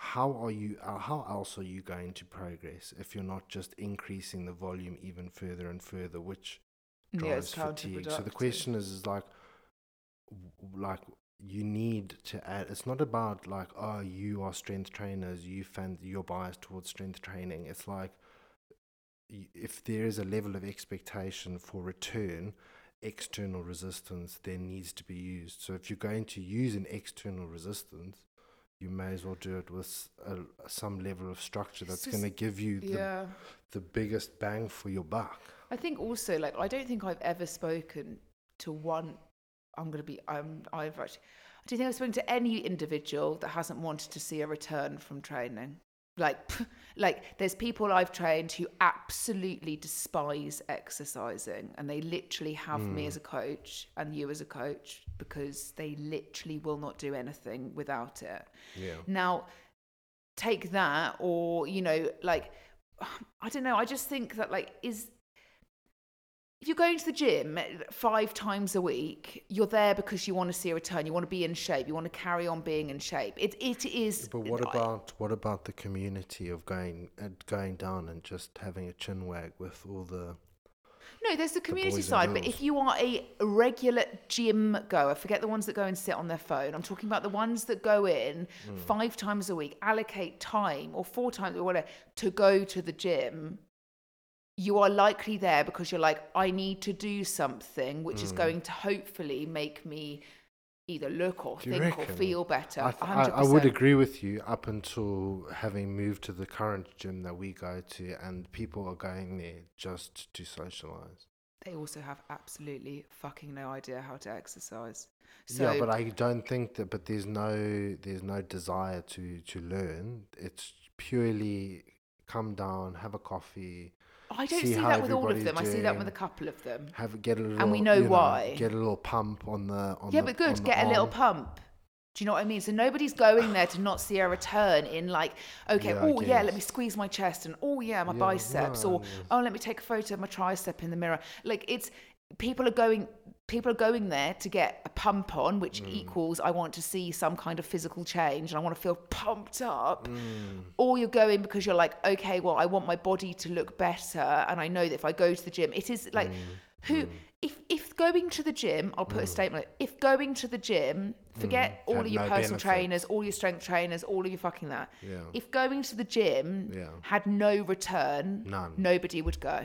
how are you uh, how else are you going to progress if you're not just increasing the volume even further and further which yeah, drives fatigue? So the question is, is like like you need to add it's not about like oh you are strength trainers you fan you're biased towards strength training. It's like if there is a level of expectation for return external resistance then needs to be used. So if you're going to use an external resistance you may as well do it with a, some level of structure that's going to give you the, Yeah. the biggest bang for your buck I think also like I don't think I've ever spoken to one. I'm gonna be. I'm. I've actually. I don't think I've spoken to any individual that hasn't wanted to see a return from training. Like, <laughs> like there's people I've trained who absolutely despise exercising, and they literally have me hmm. as a coach and you as a coach because they literally will not do anything without it. yeah Now, take that, or you know, like <sighs> I don't know. I just think that like is if you're going to the gym five times a week, you're there because you want to see a return. You want to be in shape. You want to carry on being in shape. It it is. But what about what about the community of going going down and just having a chin wag with all the No, there's the community and side, but if you are a regular gym goer, forget the ones that go and sit on their phone. I'm talking about the ones that go in Hmm. five times a week, allocate time or four times or whatever to go to the gym. You are likely there because you're like, I need to do something which Hmm. is going to hopefully make me either look or think or feel better. I, th- I, 100%. I would agree with you up until having moved to the current gym that we go to and people are going there just to socialize. They also have absolutely fucking no idea how to exercise. So yeah, but I don't think that but there's no there's no desire to to learn. It's purely come down, have a coffee, I don't see see that with all of them. I see that with a couple of them. have get a little and we know why. Get a little pump on the on Yeah, the, but good. Get a little pump. Do you know what I mean? So nobody's going there to not see a return in like, okay, Yeah, oh yeah, let me squeeze my chest and oh yeah, my Yeah, biceps no, or yeah. oh let me take a photo of my tricep in the mirror. Like it's people are going people are going there to get a pump on, which Mm. equals I want to see some kind of physical change and I want to feel pumped up. Mm. Or you're going because you're like, okay, well, I want my body to look better, and I know that if I go to the gym, it is like, Mm. who, if if going to the gym, I'll put a statement. like, If going to the gym, forget all Had of your no personal benefit. trainers, all your strength trainers, all of your fucking that. Yeah. If going to the gym Yeah. had no return, None. nobody would go.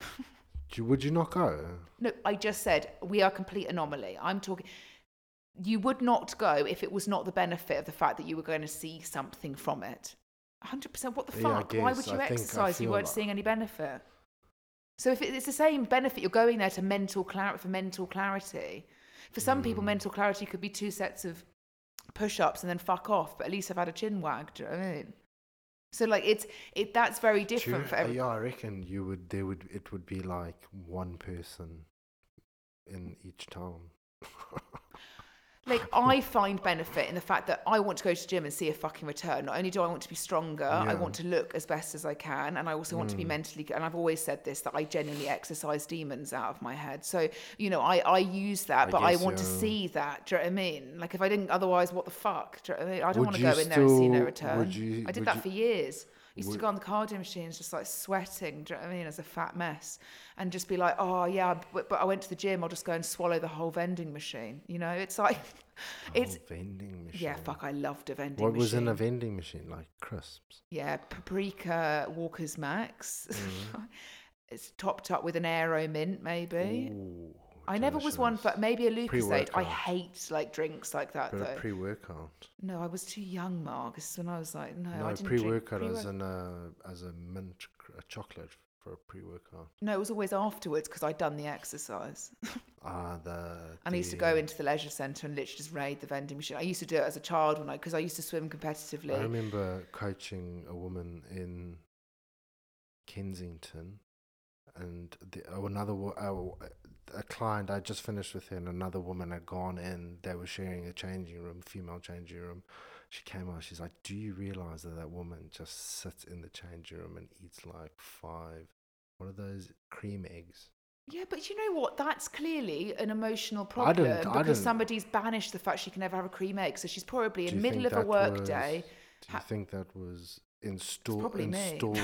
<laughs> Would you not go? No, I just said we are a complete anomaly. I'm talking. You would not go if it was not the benefit of the fact that you were going to see something from it. 100%. What the Yeah, fuck? Why would you I exercise if you weren't like- seeing any benefit? So if it's the same benefit, you're going there to mental clarity for mental clarity. For some Mm. people, mental clarity could be two sets of push-ups and then fuck off. But at least I've had a chin wag. Do you know what I mean? So like it's it that's very different for every. yeah, I reckon you would. There would. It would be like one person in each town. <laughs> Like I find benefit in the fact that I want to go to the gym and see a fucking return. Not only do I want to be stronger, I want to look as best as I can, and I also want to be hmm. mentally. And I've always said this that I genuinely exercise demons out of my head. So you know, I I use that, I but I want to see that. Do you know what I mean? Like if I didn't, otherwise, what the fuck? Do you know what I mean? I don't Would want to go in there and see no return. you- I did that you- for years. Used to go on the cardio machines, just like sweating. Do you know what I mean? As a fat mess, and just be like, oh yeah, but, but I went to the gym. I'll just go and swallow the whole vending machine. You know, it's like, <laughs> it's Oh, vending machine. yeah, fuck, I loved a vending machine. What machine. was in a vending machine? Like crisps. Yeah, paprika Walker's Max. Mm-hmm. <laughs> it's topped up with an aero mint, maybe. Ooh, I never was one for maybe a Lucozade. I hate like drinks like that But a though. pre-workout. no, I was too young, Mark. This is when I was like, no, I didn't drink pre-workout as an uh, as a mint a chocolate for a pre-workout. No, it was always afterwards because I'd done the exercise. <laughs> Ah, the. And I used to go into the leisure centre and literally just raid the vending machine. I used to do it as a child when I, because I used to swim competitively. I remember coaching a woman in Kensington, and the, oh, another uh, a client I just finished with her, and another woman had gone in. They were sharing a changing room, female changing room. She came out. She's like, "Do you realize that that woman just sits in the changing room and eats like five? What are those cream eggs?" Yeah, but you know what? That's clearly an emotional I problem didn't- I because didn't- somebody's banished the fact she can never have a cream egg. So she's probably Do in the middle of a work was- day. Do you Ha- think that was installed? probably <laughs> installed.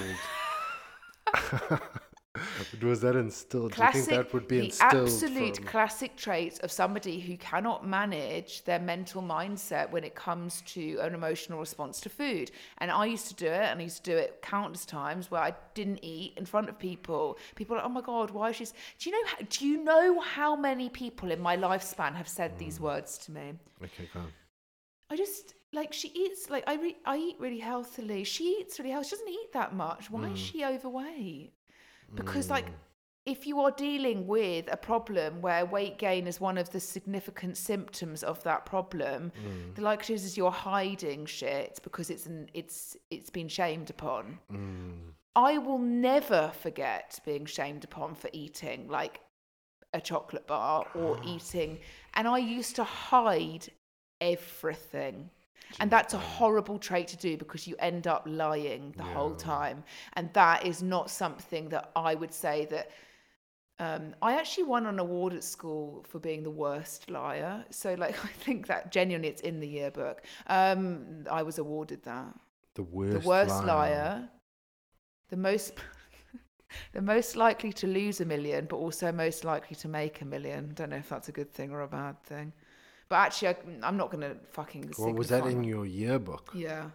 Was that instilled? Do you think that would be instilled? the absolute from- classic trait of somebody who cannot manage their mental mindset when it comes to an emotional response to food. And I used to do it, and I used to do it countless times where I didn't eat in front of people. People are like, "Oh my god, why is she?" Do you know? how- Do you know how many people in my lifespan have said these Mm. words to me? Okay, go on. I just like she eats like I re- I eat really healthily. She eats really healthy. She doesn't eat that much. Why is she overweight? Because like if you are dealing with a problem where weight gain is one of the significant symptoms of that problem, the likelihood is you're hiding shit because it's an it's it's been shamed upon. Mm. I will never forget being shamed upon for eating like a chocolate bar or <gasps> eating, and I used to hide everything. And that's a horrible trait to do because you end up lying the whole time. And that is not something that I would say that. Um, I actually won an award at school for being the worst liar. So, like, <laughs> I think that genuinely it's in the yearbook. Um, I was awarded that The worst. the worst liar. liar, the most <laughs> the most likely to lose a million but also most likely to make a million don't know if that's a good thing or a bad thing but actually I, i'm not gonna fucking What was that in your yearbook? yeah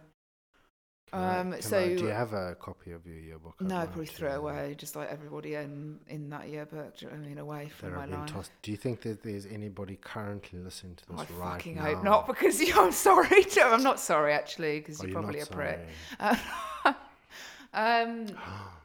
Can Um, I- so- do you have a copy of your yearbook? No i'd probably threw it away just like everybody in in that yearbook i mean away from my life tossed. Do you think that there's anybody currently listening to Oh, this I right fucking now? hope not <laughs> because I'm sorry. <laughs> To, I'm not sorry actually because Are you're you probably a not prick. sorry? <laughs> um,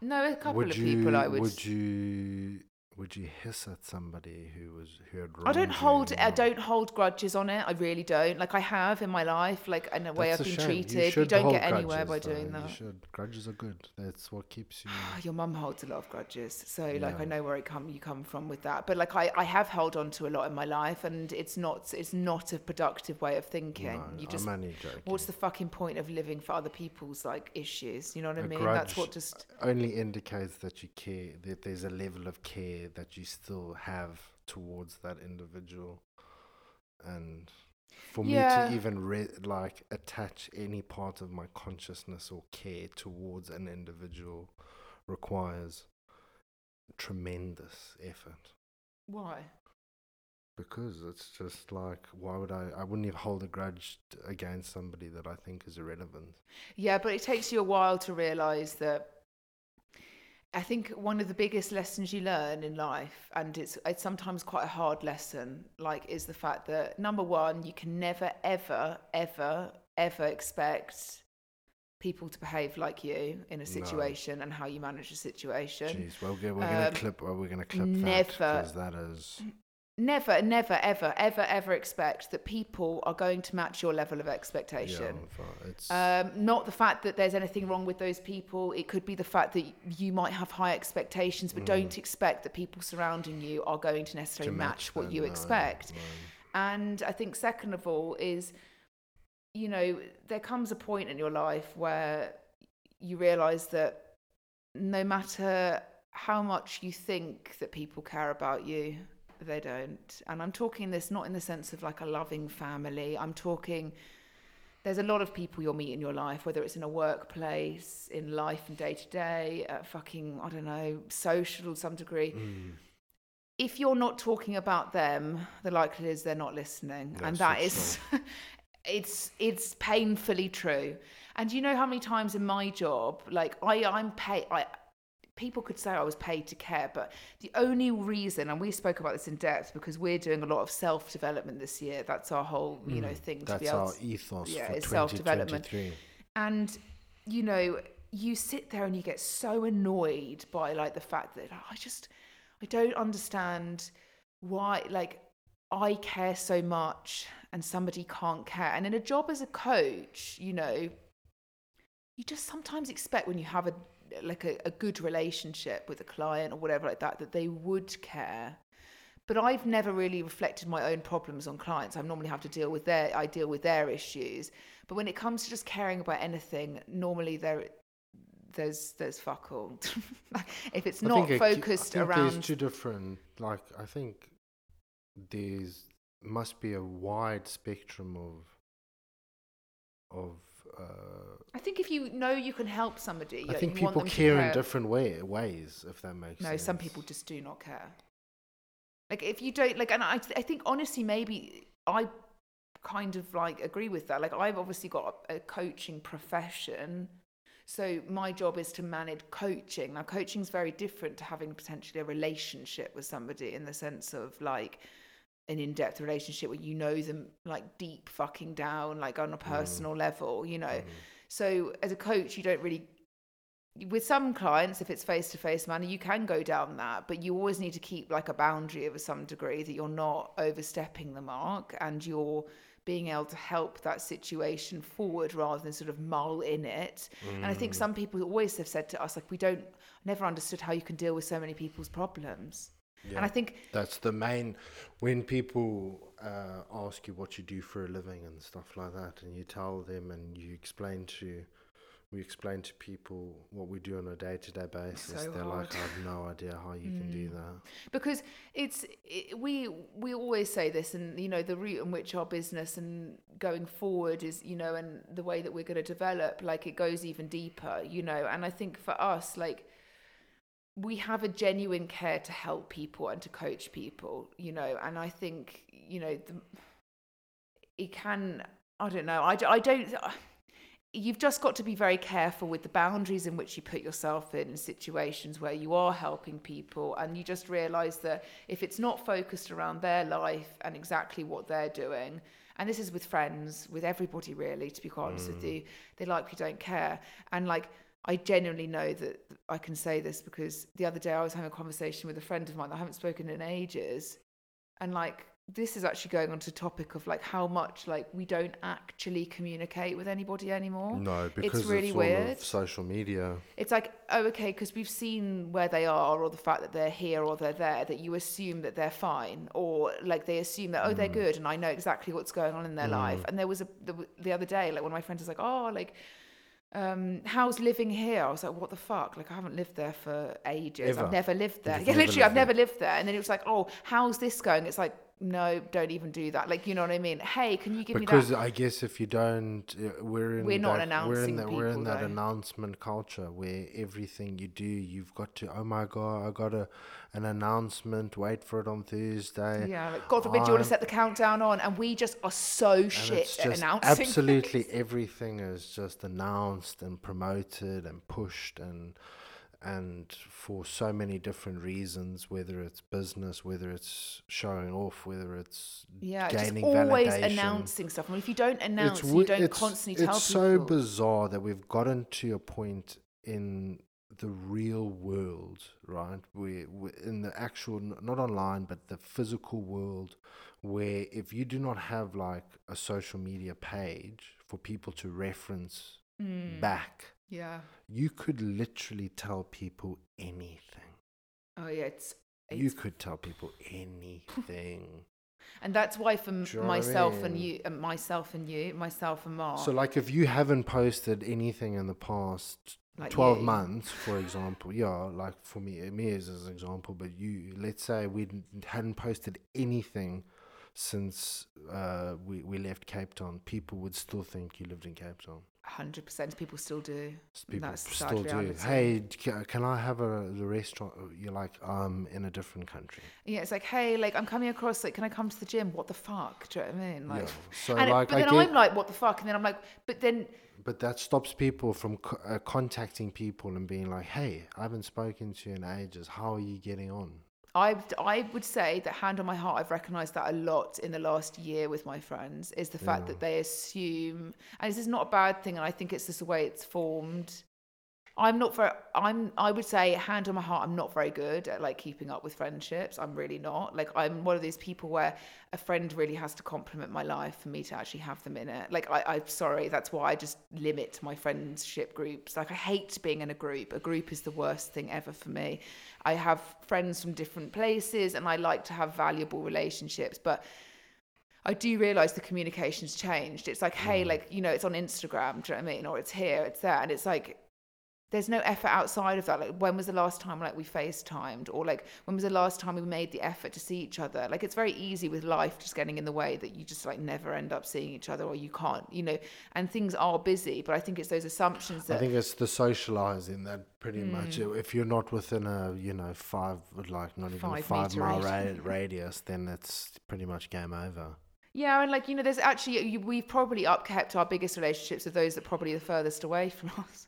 no, a <gasps> couple would of you, people I would. Would you? Would you hiss at somebody who was who had wronged I don't hold you? I don't hold grudges on it. I really don't. Like I have in my life, like in a way That's I've a been shame. treated. You, should don't hold get anywhere by grudges, though. doing that. You should. Grudges are good. That's what keeps you. <sighs> Your mum holds a lot of grudges, so like I know where it come you come from with that. But like I, I have held on to a lot in my life, and it's not it's not a productive way of thinking. no, you just I'm only joking. what's the fucking point of living for other people's like issues? You know what I A mean? That's grudge what just only indicates that you care, that there's a level of care that you still have towards that individual. And for me to even re- like attach any part of my consciousness or care towards an individual requires tremendous effort. why? Because it's just like, why would I? I wouldn't even hold a grudge against somebody that I think is irrelevant. Yeah, but it takes you a while to realize that. I think one of the biggest lessons you learn in life, and it's it's sometimes quite a hard lesson, like is the fact that number one, you can never, ever, ever, ever expect people to behave like you in a situation and how you manage a situation. Jeez, well, we're, we're gonna Um, clip. Well, we're gonna clip never- that because that is never, never, ever, ever, ever expect that people are going to match your level of expectation. it's Um, not the fact that there's anything wrong with those people. It could be the fact that you might have high expectations, but don't expect that people surrounding you are going to Mm. to necessarily match, what them, you no, expect. no. And I think, second of all, is you know, there comes a point in your life where you realize that no matter how much you think that people care about you, they don't. And I'm talking this not in the sense of like a loving family, I'm talking. There's a lot of people you'll meet in your life, whether it's in a workplace, in life and day to day, at fucking, I don't know, social to some degree Mm. if you're not talking about them, the likelihood is they're not listening, and That's that so is, <laughs> it's it's painfully true. And you know how many times in my job, like I I'm paid, I people could say I was paid to care, but the only reason, and we spoke about this in depth because we're doing a lot of self development this year. That's our whole you know thing to Mm. That's be able our to ethos yeah, for it's self-development. 2023. and you know you sit there and you get so annoyed by like the fact that i just i don't understand why like i care so much and somebody can't care and in a job as a coach you know you just sometimes expect when you have a like a, a good relationship with a client or whatever like that that they would care but I've never really reflected my own problems on clients. I normally have to deal with their I deal with their issues. But when it comes to just caring about anything, normally there there's there's fuck all. <laughs> If it's I not focused I think around There's two different. Like I think there's must be a wide spectrum of of. Uh, I think if you know you can help somebody, I think people to care in different way, ways. If that makes sense. No, sense. some people just do not care. Like if you don't like, and I, I think honestly, maybe I kind of like agree with that. Like I've obviously got a, a coaching profession, so my job is to manage coaching. Now, coaching is very different to having potentially a relationship with somebody in the sense of like an in-depth relationship where you know them like deep fucking down, like on a personal level. You know, Mm. so as a coach, you don't really with some clients, if it's face to face manner, you can go down that, but you always need to keep like a boundary of some degree that you're not overstepping the mark and you're being able to help that situation forward rather than sort of mull in it. And I think Mm. some people always have said to us, like, we don't never understood how you can deal with so many people's problems. Yeah. And I think That's the main when people uh, ask you what you do for a living and stuff like that, and you tell them and you explain to we explain to people what we do on a day to day basis. So They're like. I have no idea how you can do Mm. that. because it's it, we we always say this and you know the route in which our business and going forward is you know and the way that we're going to develop like it goes even deeper you know and i think for us like we have a genuine care to help people and to coach people you know and i think you know the, it can i don't know I, I don't you've just got to be very careful with the boundaries in which you put yourself in, in situations where you are helping people and you just realize that if it's not focused around their life and exactly what they're doing and this is with friends with everybody really to be quite honest with mm. you they likely don't care. And like I genuinely know that I can say this because the other day I was having a conversation with a friend of mine that I haven't spoken in ages and like this is actually going on to topic of like how much like we don't actually communicate with anybody anymore. No, because it's really all weird. of social media. It's like, oh, okay, because we've seen where they are or the fact that they're here or they're there, that you assume that they're fine or like they assume that, oh, they're mm. good and I know exactly what's going on in their mm. life. And there was a, the, the other day, like one of my friends was like, oh, like, um, how's living here? I was like, what the fuck? Like, I haven't lived there for ages. Ever. I've never lived there. You've Yeah, never literally, I've there. never lived there. And then it was like, oh, how's this going? It's like, no, don't even do that. Like, you know what I mean? Hey, can you give Because me that? Because I guess if you don't, uh, we're in We're not that, we're in announcing that, we're in that though. announcement culture where everything you do, you've got to. Oh my god, I got a an announcement. Wait for it on Thursday. Yeah, like, God forbid you want to set the countdown on, and we just are so shit at announcing. <laughs> absolutely things. everything is just announced and promoted and pushed and and for so many different reasons, whether it's business, whether it's showing off, whether it's Yeah, just gaining always validation. announcing stuff. I mean, if you don't announce, it's you don't it's, constantly it's tell so people. bizarre that we've gotten to a point in the real world, right? Where in the actual, not online, but the physical world, where if you do not have like a social media page for people to reference Mm. back, Yeah. you could literally tell people anything. Oh yeah. It's. You could tell people anything. <laughs> and that's why for m- Do you know what I myself and you, uh, myself and you, myself and Mark. so, like, if you haven't posted anything in the past like 12 you. months, for example, yeah, like for me, me as an example, but you, let's say we hadn't posted anything since uh, we, we left Cape Town, people would still think you lived in Cape Town. Hundred percent. People still do. People That's still do. Hey, can I have a the restaurant? You're like, I'm in a different country. Yeah, it's like, hey, like I'm coming across. Like, can I come to the gym? What the fuck? Do you know what I mean? Like, yeah. So, and it- like, but I then get, I'm like, what the fuck? And then I'm like, but then but that stops people from co- uh, contacting people and being like, hey, I haven't spoken to you in ages. How are you getting on? I I would say that hand on my heart, I've recognised that a lot in the last year with my friends is the fact Yeah. that mm. they assume, and this is not a bad thing, and I think it's just the way it's formed. I'm not for I'm. I would say, hand on my heart, I'm not very good at like keeping up with friendships. I'm really not. Like I'm one of those people where a friend really has to complement my life for me to actually have them in it. Like I, I'm sorry, that's why I just limit my friendship groups. Like I hate being in a group. A group is the worst thing ever for me. I have friends from different places, and I like to have valuable relationships, but. I do realize the communication's changed. It's like, hey, mm. like, you know, it's on Instagram, do you know what I mean? Or it's here, it's there. And it's like, there's no effort outside of that. Like, when was the last time like we FaceTimed, or like when was the last time we made the effort to see each other? Like, it's very easy with life just getting in the way that you just like never end up seeing each other, or you can't, you know. And things are busy, but I think it's those assumptions that I think it's the socializing that pretty Hmm. much. If you're not within a, you know, five, like not even a Five five mile ra- radius. radius, then it's pretty much game over. Yeah, and like you know, there's actually you, we've probably upkept our biggest relationships with those that are probably the furthest away from <laughs> us.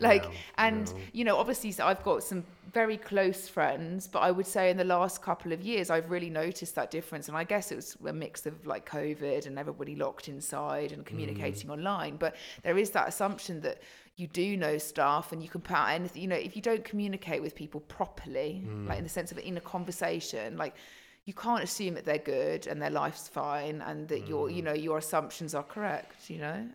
like, Yeah, and yeah. you know, obviously, so I've got some very close friends, but I would say in the last couple of years, I've really noticed that difference. And I guess it was a mix of like COVID and everybody locked inside and communicating Mm. online. But there is that assumption that you do know stuff and you can put out anything. You know, if you don't communicate with people properly, like Mm. in the sense of in a conversation, like you can't assume that they're good and their life's fine and that your Mm. you know your assumptions are correct you know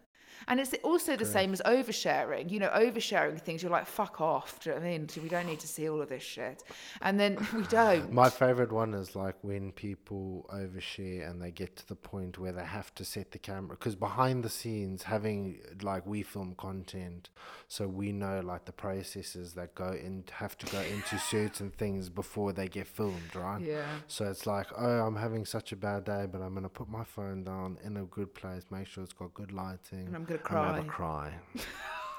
and it's also the same as oversharing you know oversharing things you're like fuck off do you know what i mean? We don't need to see all of this shit. And then we <sighs> don't. My favorite one is like when people overshare and they get to the point where they have to set the camera because behind the scenes, having like we film content, so we know like the processes that go in have to go into <laughs> certain things before they get filmed, right? yeah. So it's like, oh, I'm having such a bad day, but I'm gonna put my phone down in a good place, make sure it's got good lighting. I'm gonna cry. I'm gonna cry cry.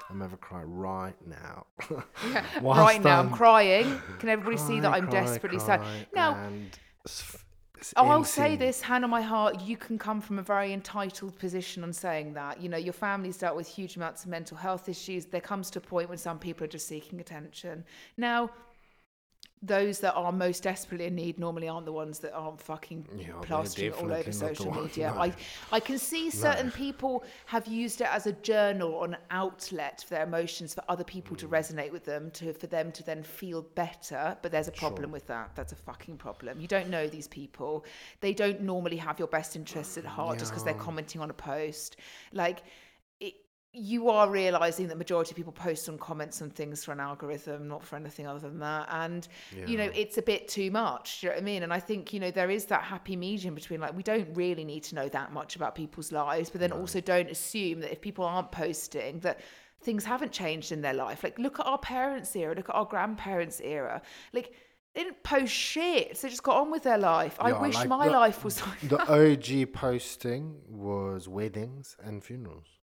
I'm gonna cry right now. <laughs> <laughs> yeah. Right now i'm I'm- crying can everybody see that i'm cry, desperately sad cry, now and s- s- Oh, I'll say this, hand on my heart, you can come from a very entitled position on saying that. You know, your family's dealt with huge amounts of mental health issues. There comes to a point when some people are just seeking attention. Now, those that are most desperately in need normally aren't the ones that aren't fucking Yeah, plastering all over definitely not the social media. no. I, I can see certain No. people have used it as a journal or an outlet for their emotions for other people Mm. to resonate with them, to for them to then feel better. But there's a problem with that. That's a fucking problem. You don't know these people. They don't normally have your best interests at heart just because they're commenting on a post. Like, it, you are realizing that majority of people post on comments and things for an algorithm, not for anything other than that. And you know, it's a bit too much. Do you know what I mean? And I think you know there is that happy medium between like we don't really need to know that much about people's lives, but then also don't assume that if people aren't posting that things haven't changed in their life. Like look at our parents' era, look at our grandparents' era, like. They didn't post shit. So they just got on with their life. I wish like my the- life was like The <laughs> OG posting was weddings and funerals.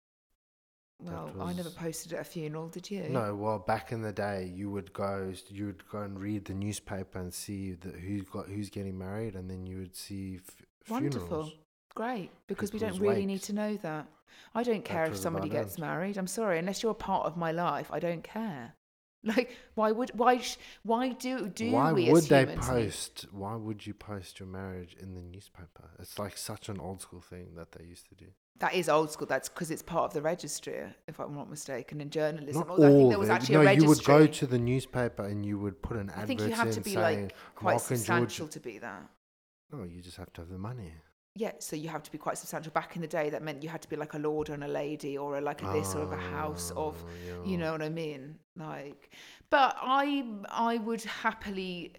Well, that I never posted at a funeral, did you? No, well, back in the day, you would go, you would go and read the newspaper and see the, who's got who's getting married, and then you would see f- Wonderful. funerals. Great, because we don't really need to know that. I don't care if somebody gets married. I'm sorry, unless you're a part of my life, I don't care. <laughs> Like, why would why sh- why do do Why we would as they post? Why would you post your marriage in the newspaper? It's like such an old school thing that they used to do. That is old school. That's because it's part of the registry, if I'm not mistaken, in journalism. Not Although I think all. there was actually no, a registry. you would go to the newspaper and you would put an advert I think you have to be like quite Mark substantial to be that. No, you just have to have the money. Yeah, so you have to be quite substantial. Back in the day, that meant you had to be like a lord and a lady, or a, like a this, or of a house of, Oh, you know what I mean? Like, but I, I would happily.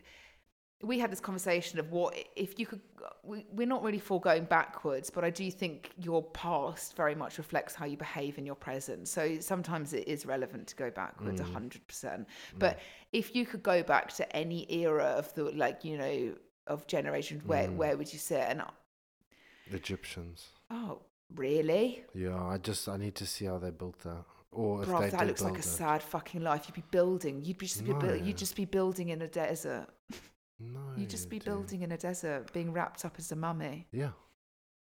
We had this conversation of what if you could. We, we're not really for going backwards, but I do think your past very much reflects how you behave in your present. So sometimes it is relevant to go backwards, a Mm. hundred percent. But if you could go back to any era of the like, you know, of generations, where Mm. where would you sit? And Egyptians. Oh, really? Yeah, I just I need to see how they built that, or if Bruv, they that looks like a it. sad fucking life. You'd be building. You'd be just be No. you'd just be building in a desert. No, You'd just be dude. building in a desert, being wrapped up as a mummy. Yeah,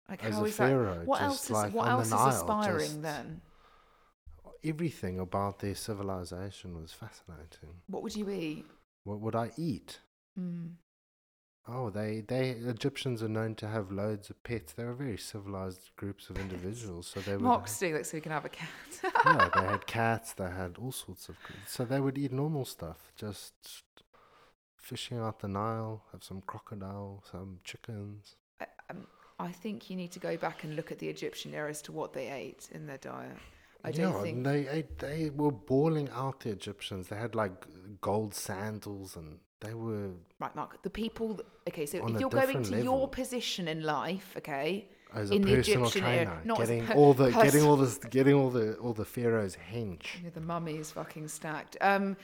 Like as how a is pharaoh. that? What else is like what else is Nile, aspiring then? Everything about their civilization was fascinating. What would you eat? What would I eat? Mm. Oh, they they Egyptians are known to have loads of pets. They were very civilized groups of <laughs> individuals, so they would. That so we can have a cat. yeah, they had <laughs> cats. They had all sorts of. So they would eat normal stuff, just fishing out the Nile, have some crocodile, some chickens. I, um, I think you need to go back and look at the Egyptian era as to what they ate in their diet. I don't yeah, think. they ate, they were balling out the Egyptians. They had like gold sandals, and they were Right, Mark. The people. Okay, so if you're going to level. your position in life, okay, as a In the personal Egyptian era, trainer, not getting per- all the getting all this, getting all the all the pharaoh's hench. Yeah, the mummy is fucking stacked. Um,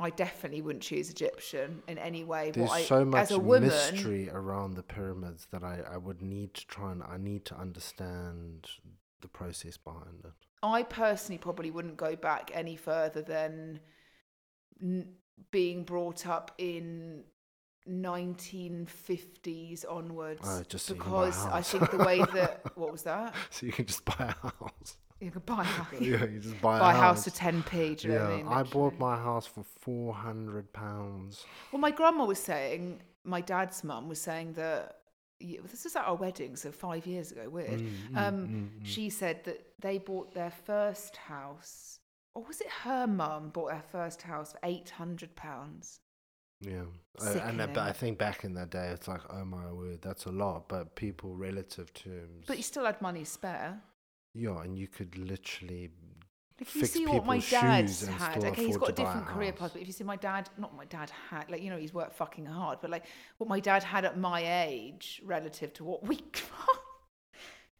I definitely wouldn't choose Egyptian in any way. There's what I, so much as a woman, mystery around the pyramids that I, I would need to try and I need to understand the process behind it. I personally probably wouldn't go back any further than n- being brought up in 1950s onwards. Oh, just so you can buy a because I think the way <laughs> that what was that? So you can just buy a house. You could buy a <laughs> house. yeah, you just buy, buy a house for 10p. Do you know yeah, what I mean? I bought my house for four hundred pounds. Well, my grandma was saying, my dad's mum was saying that this was at our wedding, so five years ago. Weird. Mm, um, She said that they bought their first house, or was it her mum bought their first house for eight hundred pounds? Yeah, uh, and but I think back in that day, it's like, oh my word, that's a lot. But people, relative terms, But you still had money spare. Yeah, and you could literally Like if you see what my dad's had, okay, he's got a different career path. But if you see my dad, not my dad had, like you know, he's worked fucking hard. But like what my dad had at my age, relative to what we. <laughs>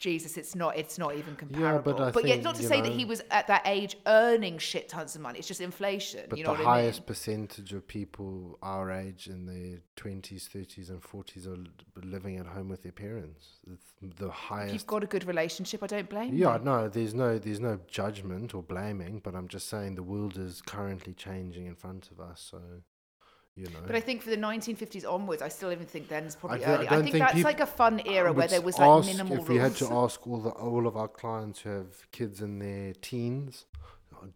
Jesus, it's not. It's not even comparable. I but yet, not to say that he was at that age earning shit tons of money. It's just inflation. But you know the what highest I mean? percentage of people our age in their twenties, thirties, and forties are living at home with their parents. It's the If highest. you've got a good relationship, I don't blame you. yeah, no, there's no, there's no judgment or blaming, but I'm just saying the world is currently changing in front of us. So, you know. But I think for the 1950s onwards, I still even think then is probably th- I early. I don't think, think that's like a fun era where there was like minimal If rules. we had to ask all the all of our clients who have kids in their teens,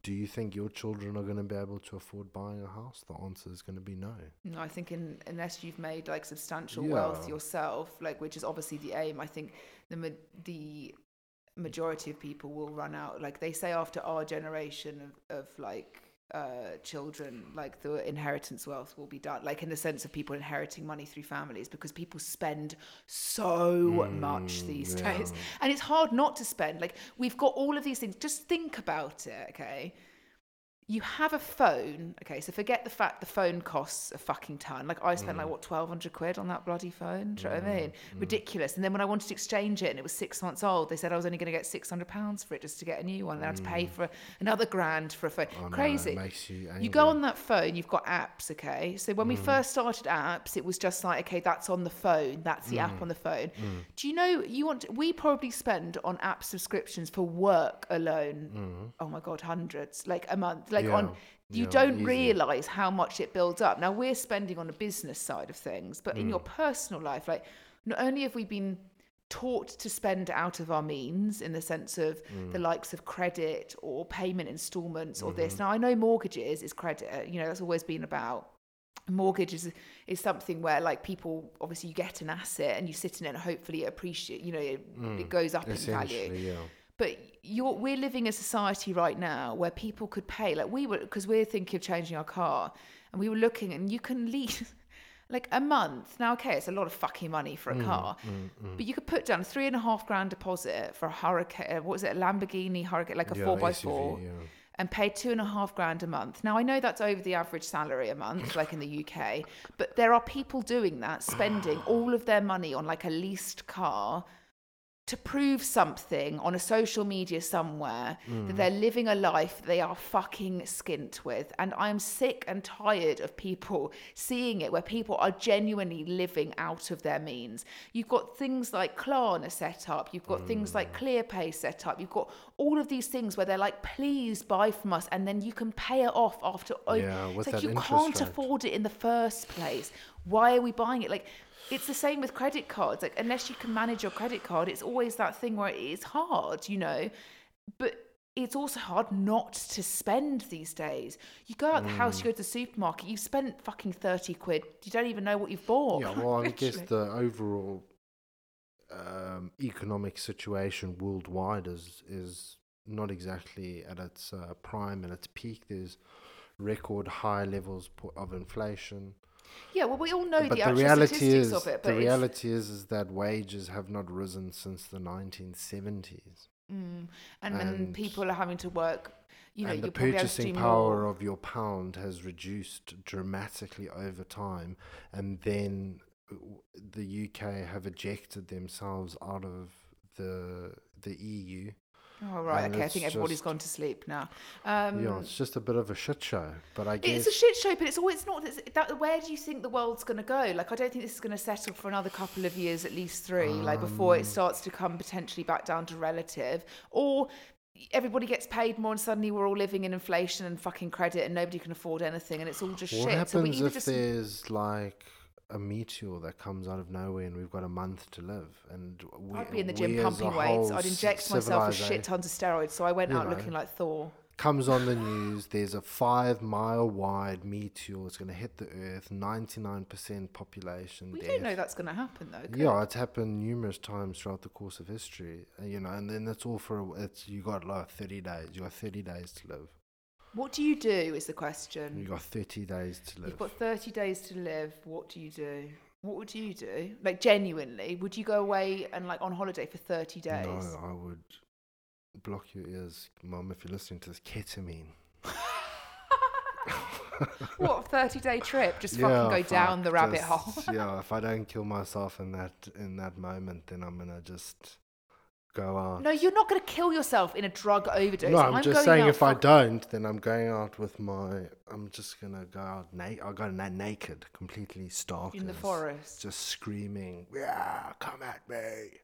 do you think your children are going to be able to afford buying a house? The answer is going to be no. No, I think in, unless you've made like substantial wealth yourself, like which is obviously the aim, I think the the majority of people will run out. Like they say, after our generation of, of like uh, children, like the inheritance wealth will be done. Like in the sense of people inheriting money through families, because people spend so much Mm, these yeah. days, and it's hard not to spend. Like we've got all of these things. Just think about it, okay? You have a phone, okay, so forget the fact the phone costs a fucking ton. Like I spent like mm. what twelve hundred quid on that bloody phone. Do you know what I mean? Mm, mm. Ridiculous. And then when I wanted to exchange it and it was six months old, they said I was only going to get six hundred pounds for it just to get a new one. And I had to pay for another grand for a phone. Oh, no, Crazy. makes you, You go on that phone, you've got apps, okay? So when we first started apps, it was just like, okay, that's on the phone, that's the app on the phone. Do you know you want to, we probably spend on app subscriptions for work alone, oh my god, hundreds, like a month. Like on you yeah, don't easy. realize how much it builds up. Now we're spending on the business side of things, but in your Mm. personal life, like not only have we been taught to spend out of our means in the sense of Mm. the likes of credit or payment installments or Mm-hmm. this. Now I know mortgages is credit, you know, that's always been about mortgage is is something where like people obviously you get an asset and you sit in it and hopefully it appreciate you know it, it goes up in value yeah. But you're we're living a society right now where people could pay like we were because we're thinking of changing our car and we were looking and you can lease <laughs> like a month. Now okay it's a lot of fucking money for a Mm, car but you could put down three and a half grand deposit for a hurricane uh, what was it a lamborghini hurricane like a Yeah, four by four and pay two and a half grand a month. Now I know that's over the average salary a month, like in the UK, but there are people doing that, spending <sighs> all of their money on like a leased car to prove something on a social media somewhere that they're living a life they are fucking skint with. And I'm sick and tired of people seeing it where people are genuinely living out of their means. You've got things like Klarna set up, you've got things like ClearPay set up, you've got all of these things where they're like, please buy from us, and then you can pay it off after. oh, Yeah, it's like you can't rate. afford it in the first place. Why are we buying it? Like, it's the same with credit cards. Like, unless you can manage your credit card, it's always that thing where it is hard, you know. But it's also hard not to spend these days. You go out the house, Mm. you go to the supermarket, you've spent fucking 30 quid. You don't even know what you've bought. Yeah, <laughs> well, I guess the overall um, economic situation worldwide is is not exactly at its uh, prime and its peak. There's record high levels of inflation. Yeah, well, we all know but the the actual reality statistics is, of it. But the reality is, is that wages have not risen since the 1970s. Mm. And, then And- people are having to work. You know, and the you'll probably have to purchasing power more. of your pound has reduced dramatically over time, and then the UK have ejected themselves out of the the EU. Oh right, and okay. I think everybody's just- gone to sleep now. Um, yeah, it's just a bit of a shit show. But I guess It's a shit show, but it's always not. It's, that, where do you think the world's going to go? Like, I don't think this is going to settle for another couple of years, at least three, like before Um, it starts to come potentially back down to relative, or everybody gets paid more and suddenly we're all living in inflation and fucking credit and nobody can afford anything and it's all just what shit. so we happens either if just there's like a meteor that comes out of nowhere and we've got a month to live and we, I'd be in the gym we as a pumping weights. I'd inject myself with shit tons of steroids, so I went out know. looking like Thor. comes on the news there's a five mile wide meteor it's going to hit the earth 99% population We death. don't know that's going to happen though. yeah it's happened numerous times throughout the course of history you know and then it's all for a- it's you got like 30 days you got 30 days to live What do you do is the question. You've got 30 days to live You've got 30 days to live. What do you do? What would you do? Like, genuinely, would you go away and, like, on holiday for 30 days? no i would block your ears Mum, if you're listening to this ketamine <laughs> <laughs> What, 30 day trip? Just fucking go down fuck, the rabbit just- hole. yeah <laughs> if i don't kill myself in that in that moment then i'm gonna just go out No, you're not going to kill yourself in a drug overdose. No, I'm, just going saying if I don't, then I'm going out with my. I'm just gonna go out naked. I'll go na- naked, completely stark in the forest. just screaming, "Yeah, come at me!"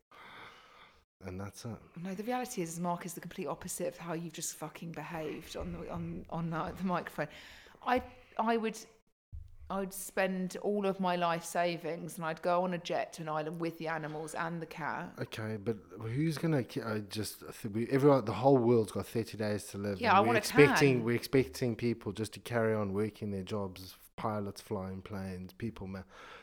And that's it. No, the reality is, is Mark is the complete opposite of how you've just fucking behaved on the on on uh, the microphone. I I would I would spend all of my life savings and I'd go on a jet to an island with the animals and the cat. Okay, but who's gonna I just we, everyone? The whole world's got 30 days to live. Yeah, I we're want a expecting tan. we're expecting people just to carry on working their jobs. Pilots flying planes, people. Ma-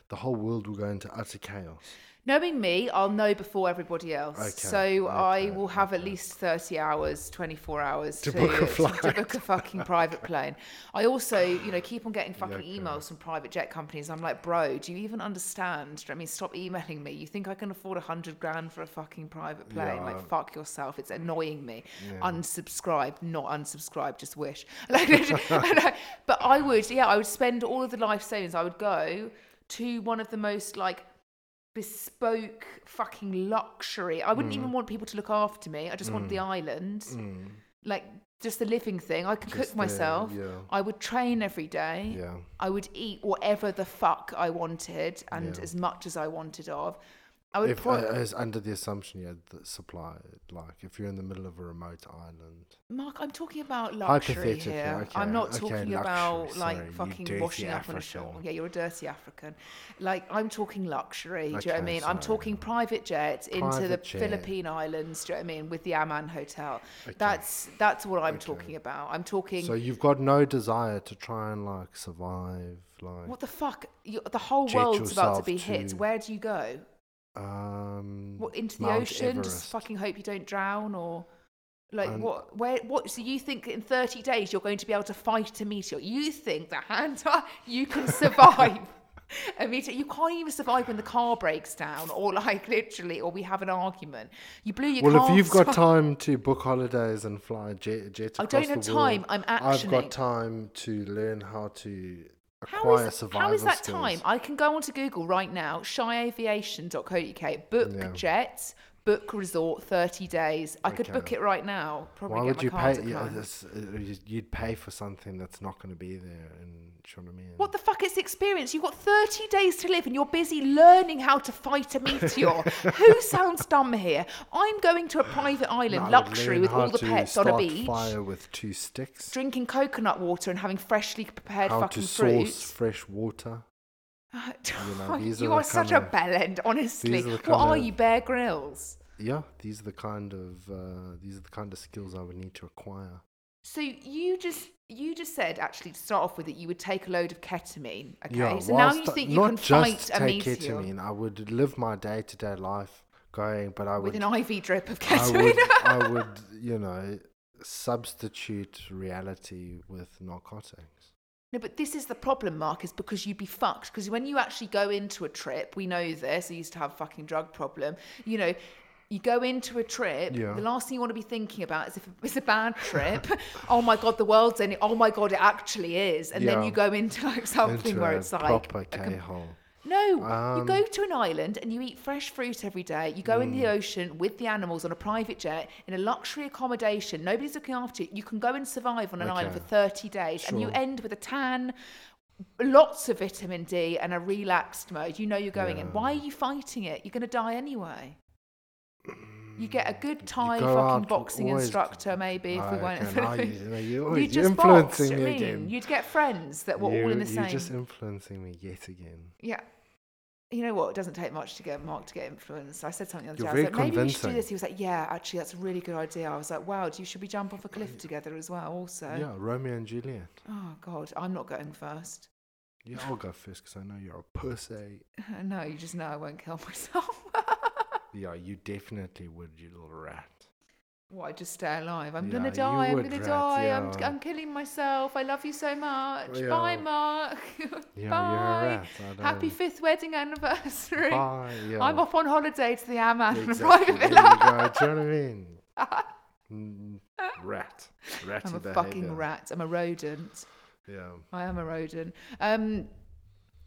the whole world will go into utter chaos. Knowing me, I'll know before everybody else. Okay, so I will have at least 30 hours, 24 hours To to, book a flight. to book a fucking private plane. I also, you know, keep on getting fucking okay. emails from private jet companies. I'm like, bro, do you even understand? I mean, stop emailing me. You think I can afford a hundred grand for a fucking private plane? Yeah. Like, fuck yourself. It's annoying me. Yeah. Unsubscribe, not unsubscribe, just wish. <laughs> Like, <laughs> but I would, yeah, I would spend all of the life savings. I would go to one of the most like bespoke fucking luxury. I wouldn't Mm. even want people to look after me. I just want the island, Mm, like just the living thing. I could just cook myself. yeah, I would train every day. yeah. I would eat whatever the fuck I wanted and Yeah. as much as I wanted of. I would if pro- uh, as under the assumption you had the supply, like if you're in the middle of a remote island, Mark, I'm talking about luxury here. okay, I'm not okay, talking luxury, about sorry, like you fucking washing up on a shore. Yeah, you're a dirty African. Like I'm talking luxury. do you know what I Okay, mean? I'm talking private jets into the jet. Philippine Islands. Do you know what I mean? With the Aman Hotel. Okay. That's that's what I'm Okay. talking about. I'm talking. so you've got no desire to try and like survive, like what the fuck? You, the whole world's about to be hit. Where do you go? Um, What into the Mount ocean? Just fucking hope you don't drown or. Like Um, what? Where? What? So you think in 30 days you're going to be able to fight a meteor? You think that hand <laughs> you can survive a meteor? You can't even survive when the car breaks down, or like literally, or we have an argument. You blew your Well, if you've got <laughs> time to book holidays and fly a jet, jets I don't have the world, time. I'm actually I've got time to learn how to How acquire is, survival how is that skills. time? I can go onto Google right now, shyAviation.co.uk, book Yeah. jets, book resort, 30 days. I could book it right now. Probably Why get would my you car pay? to Yeah, come. this, uh, you- you'd pay for something that's not going to be there, and do you know what I mean? What the fuck is the experience? You've got 30 days to live and you're busy learning how to fight a meteor. <laughs> Who sounds dumb here? I'm going to a private No, I island, would luxury, learn with how all the to pets on a start beach, Fire with two sticks. drinking coconut water and having freshly prepared How fucking to fruit. source fresh water. Know, <laughs> these you are are such kind a of- bellend, honestly. are What are of- you, Bear Grylls? Yeah, these are the kind of uh, these are the kind of skills I would need to acquire. So you just you just said actually to start off with that you would take a load of ketamine. Okay, Yeah, so now you I- think you not can just fight a take meteor ketamine. I would live my day to day life going, but I would with an IV drip of I ketamine. would, <laughs> I would, you know, substitute reality with narcotics. No, but this is the problem, Mark, is because you'd be fucked. Because when you actually go into a trip, we know this. I used to have a fucking drug problem. You know, you go into a trip. Yeah. The last thing you want to be thinking about is if it's a bad trip. <laughs> oh my god, the world's ending. Oh my god, it actually is. And then you go into like something Into where it's like proper K-hole. No, you Um, go to an island and you eat fresh fruit every day. You go in Mm. the ocean with the animals on a private jet in a luxury accommodation. Nobody's looking after you. You can go and survive on an island for 30 days and you end with a tan, lots of vitamin D, and a relaxed mode. You know you're going in. Why are you fighting it? You're going to die anyway. You get a good Thai fucking boxing instructor, maybe, if we I won't. reckon, now you, you you're, You you're just box, influencing you know me I mean? again. You'd get friends that were all in You- the same. You're just influencing me yet again. Yeah. You know what? It doesn't take much to get Mark to get influenced. I said something the other You're day. I was like, maybe we should do this. He was like, yeah, actually, that's a really good idea. I was like, wow, you, should we jump off a cliff mm. together as well? Also, Yeah, Romeo and Juliet. oh god, I'm not going first. Yeah, I'll go first because I know you're a pussy. <laughs> No, you just know I won't kill <laughs> myself. Yeah, you definitely would, you little rat. Why just stay alive? I'm Yeah, gonna die. I'm gonna rat, die. I'm. I'm killing myself. I love you so much. Yeah. Bye, Mark. <laughs> Yeah, Bye. you're a rat. I Happy fifth wedding anniversary. Bye. Yeah. I'm off on holiday to the Amman <laughs> Yeah, exactly. private you. Do you know what I mean? <laughs> Rat. I'm a behavior. fucking rat. I'm a rodent. Yeah. I am a rodent. Um,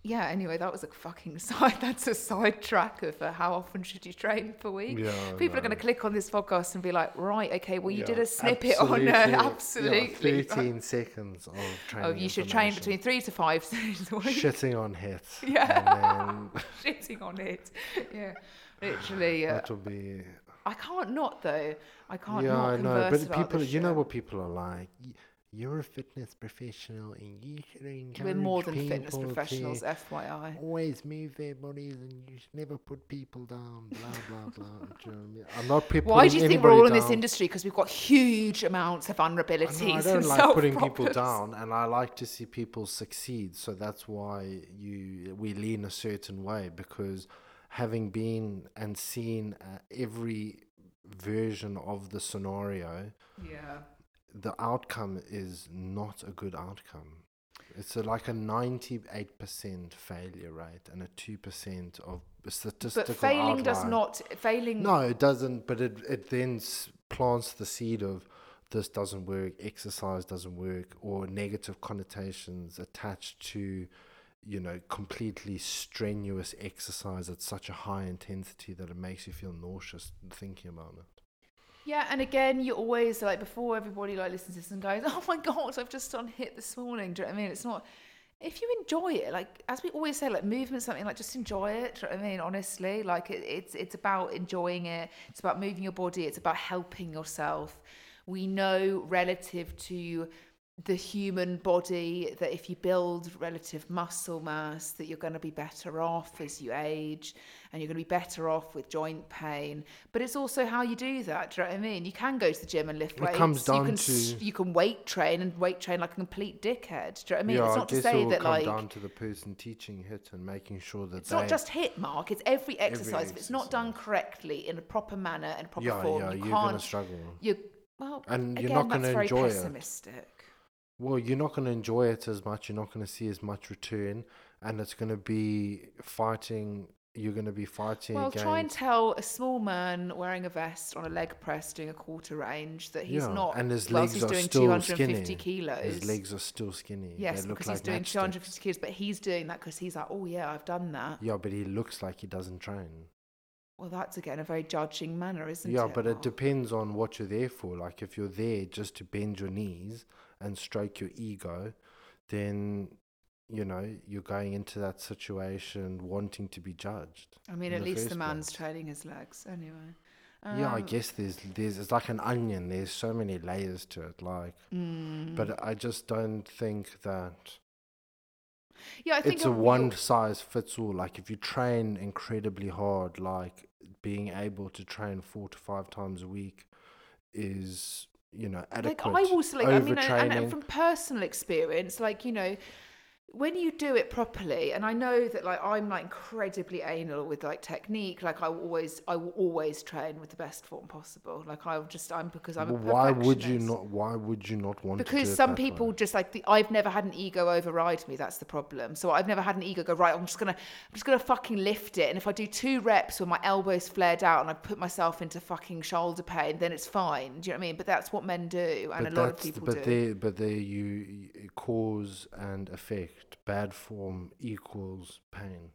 yeah. Anyway, that was a fucking <laughs> side. That's a side track of uh, how often should you train per week. Yeah. People are going to click on this podcast and be like, right, okay, well, you Yeah, did a snippet on uh, absolutely. <laughs> Yeah, 13 seconds of training. oh, you should train between three to five <laughs> days a week. Shitting on hits. Yeah. Then Shitting on it. Yeah. Literally. Uh, that will be. I can't not though. I can't Yeah, I know. But people, you know what people are like. You're a fitness professional and you should encourage We're more than fitness professionals, FYI. always move their bodies and you should never put people down, blah, blah, blah. Do you know what I mean? I'm not pe- Why do you think we're all in this industry? Because we've got huge amounts of I, vulnerabilities know, I don't like putting people down, and I like to see people succeed. So that's why you we lean a certain way because having been and seen uh, every version of the scenario, Yeah. The outcome is not a good outcome. It's a, like a 98% failure rate and a 2% of statistical But failing does not failing. No, it doesn't. But it it then plants the seed of this doesn't work, exercise doesn't work, or negative connotations attached to, you know, completely strenuous exercise at such a high intensity that it makes you feel nauseous thinking about it. Yeah, and again, you always like before everybody like listens to this and goes, <laughs> "Oh my god, I've just done HIIT this morning." Do you know what I mean? It's not. if you enjoy it, like as we always say, like movement, something like just enjoy it. do you know what I mean, honestly, like it, it's it's about enjoying it. It's about moving your body. It's about helping yourself. We know relative to the human body that if you build relative muscle mass that you're going to be better off as you age and you're going to be better off with joint pain but it's also how you do that do you know what i mean you can go to the gym and lift It weights comes down you can to- you can weight train and weight train like a complete dickhead do you know what i mean yeah, it's I not to say it that come like down to the person teaching HIIT and making sure that it's not just HIIT mark it's every exercise if it's not done correctly in a proper manner and proper yeah, form yeah, you you're gonna can't struggle. you well And you're again, not that's gonna very pessimistic. it. Well, you're not going to enjoy it as much. You're not going to see as much return, and it's going to be fighting. You're going to be fighting Well, against. try and tell a small man wearing a vest on a leg press doing a quarter range that he's yeah, not. and his legs he's are doing still 250 skinny. kilos. His legs are still skinny. Yes, they look because like he's doing matchsticks. 250 kilos, but he's doing that because he's like, oh yeah, I've done that. Yeah, but he looks like he doesn't train. Well, that's again a very judging manner, isn't yeah, it? Yeah, but it depends on what you're there for. Like if you're there just to bend your knees and stroke your ego, then you know you're going into that situation wanting to be judged. I mean, at the least the man's place. training his legs anyway. yeah, I Um, guess there's there's it's like an onion. There's so many layers to it. Like, mm. but I just don't think that yeah, I think it's a one size fits all. Like if you train incredibly hard, like being able to train four to five times a week is you know adequate. Like I also like I mean, and, and from personal experience, like you know, when you do it properly, and I know that like I'm like incredibly anal with like technique. Like I always, I will always train with the best form possible. Like I will just, I'm because I'm. Well, why would you not? Why would you not want to? Because some people way? just like the I've never had an ego override me. That's the problem. So I've never had an ego go right. I'm just gonna I'm just gonna fucking lift it. And if I do two reps with my elbows flared out and I put myself into fucking shoulder pain, then it's fine. Do you know what I mean? But that's what men do, and But a lot of people but do. there, but there, you you- cause and effect. Bad form equals pain.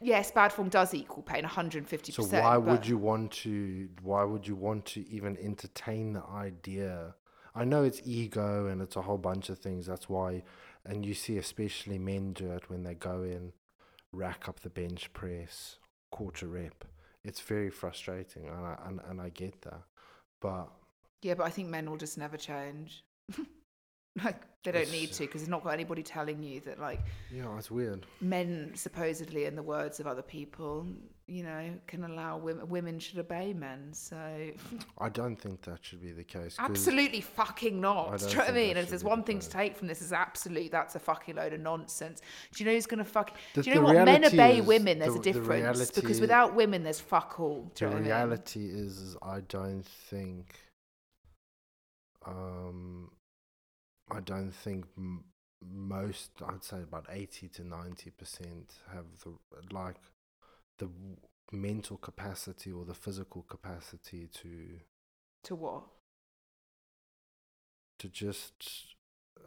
yes, bad form does equal pain, 150. So percent why would you want to? Why would you want to even entertain the idea? I know it's ego and it's a whole bunch of things. That's why, and you see especially men do it when they go in, rack up the bench press, quarter rep. It's very frustrating, and I and, and I get that, but Yeah, but I think men will just never change. <laughs> like they don't It's- need to because there's not got anybody telling you that like yeah, it's weird. men supposedly in the words of other people you know can allow women women should obey men so I don't think that should be the case. 'cause- absolutely fucking not I do you don't know what i think mean that if should there's be one the thing to take from this is absolute that's a fucking load of nonsense do you know who's gonna fuck The- do you know the what men reality obey is- women there's the- a the difference because without women there's fuck all do the you know what I mean? reality is, is I don't think um I don't think m- most I'd say about 80 to 90% have the like the mental capacity or the physical capacity to to what? to just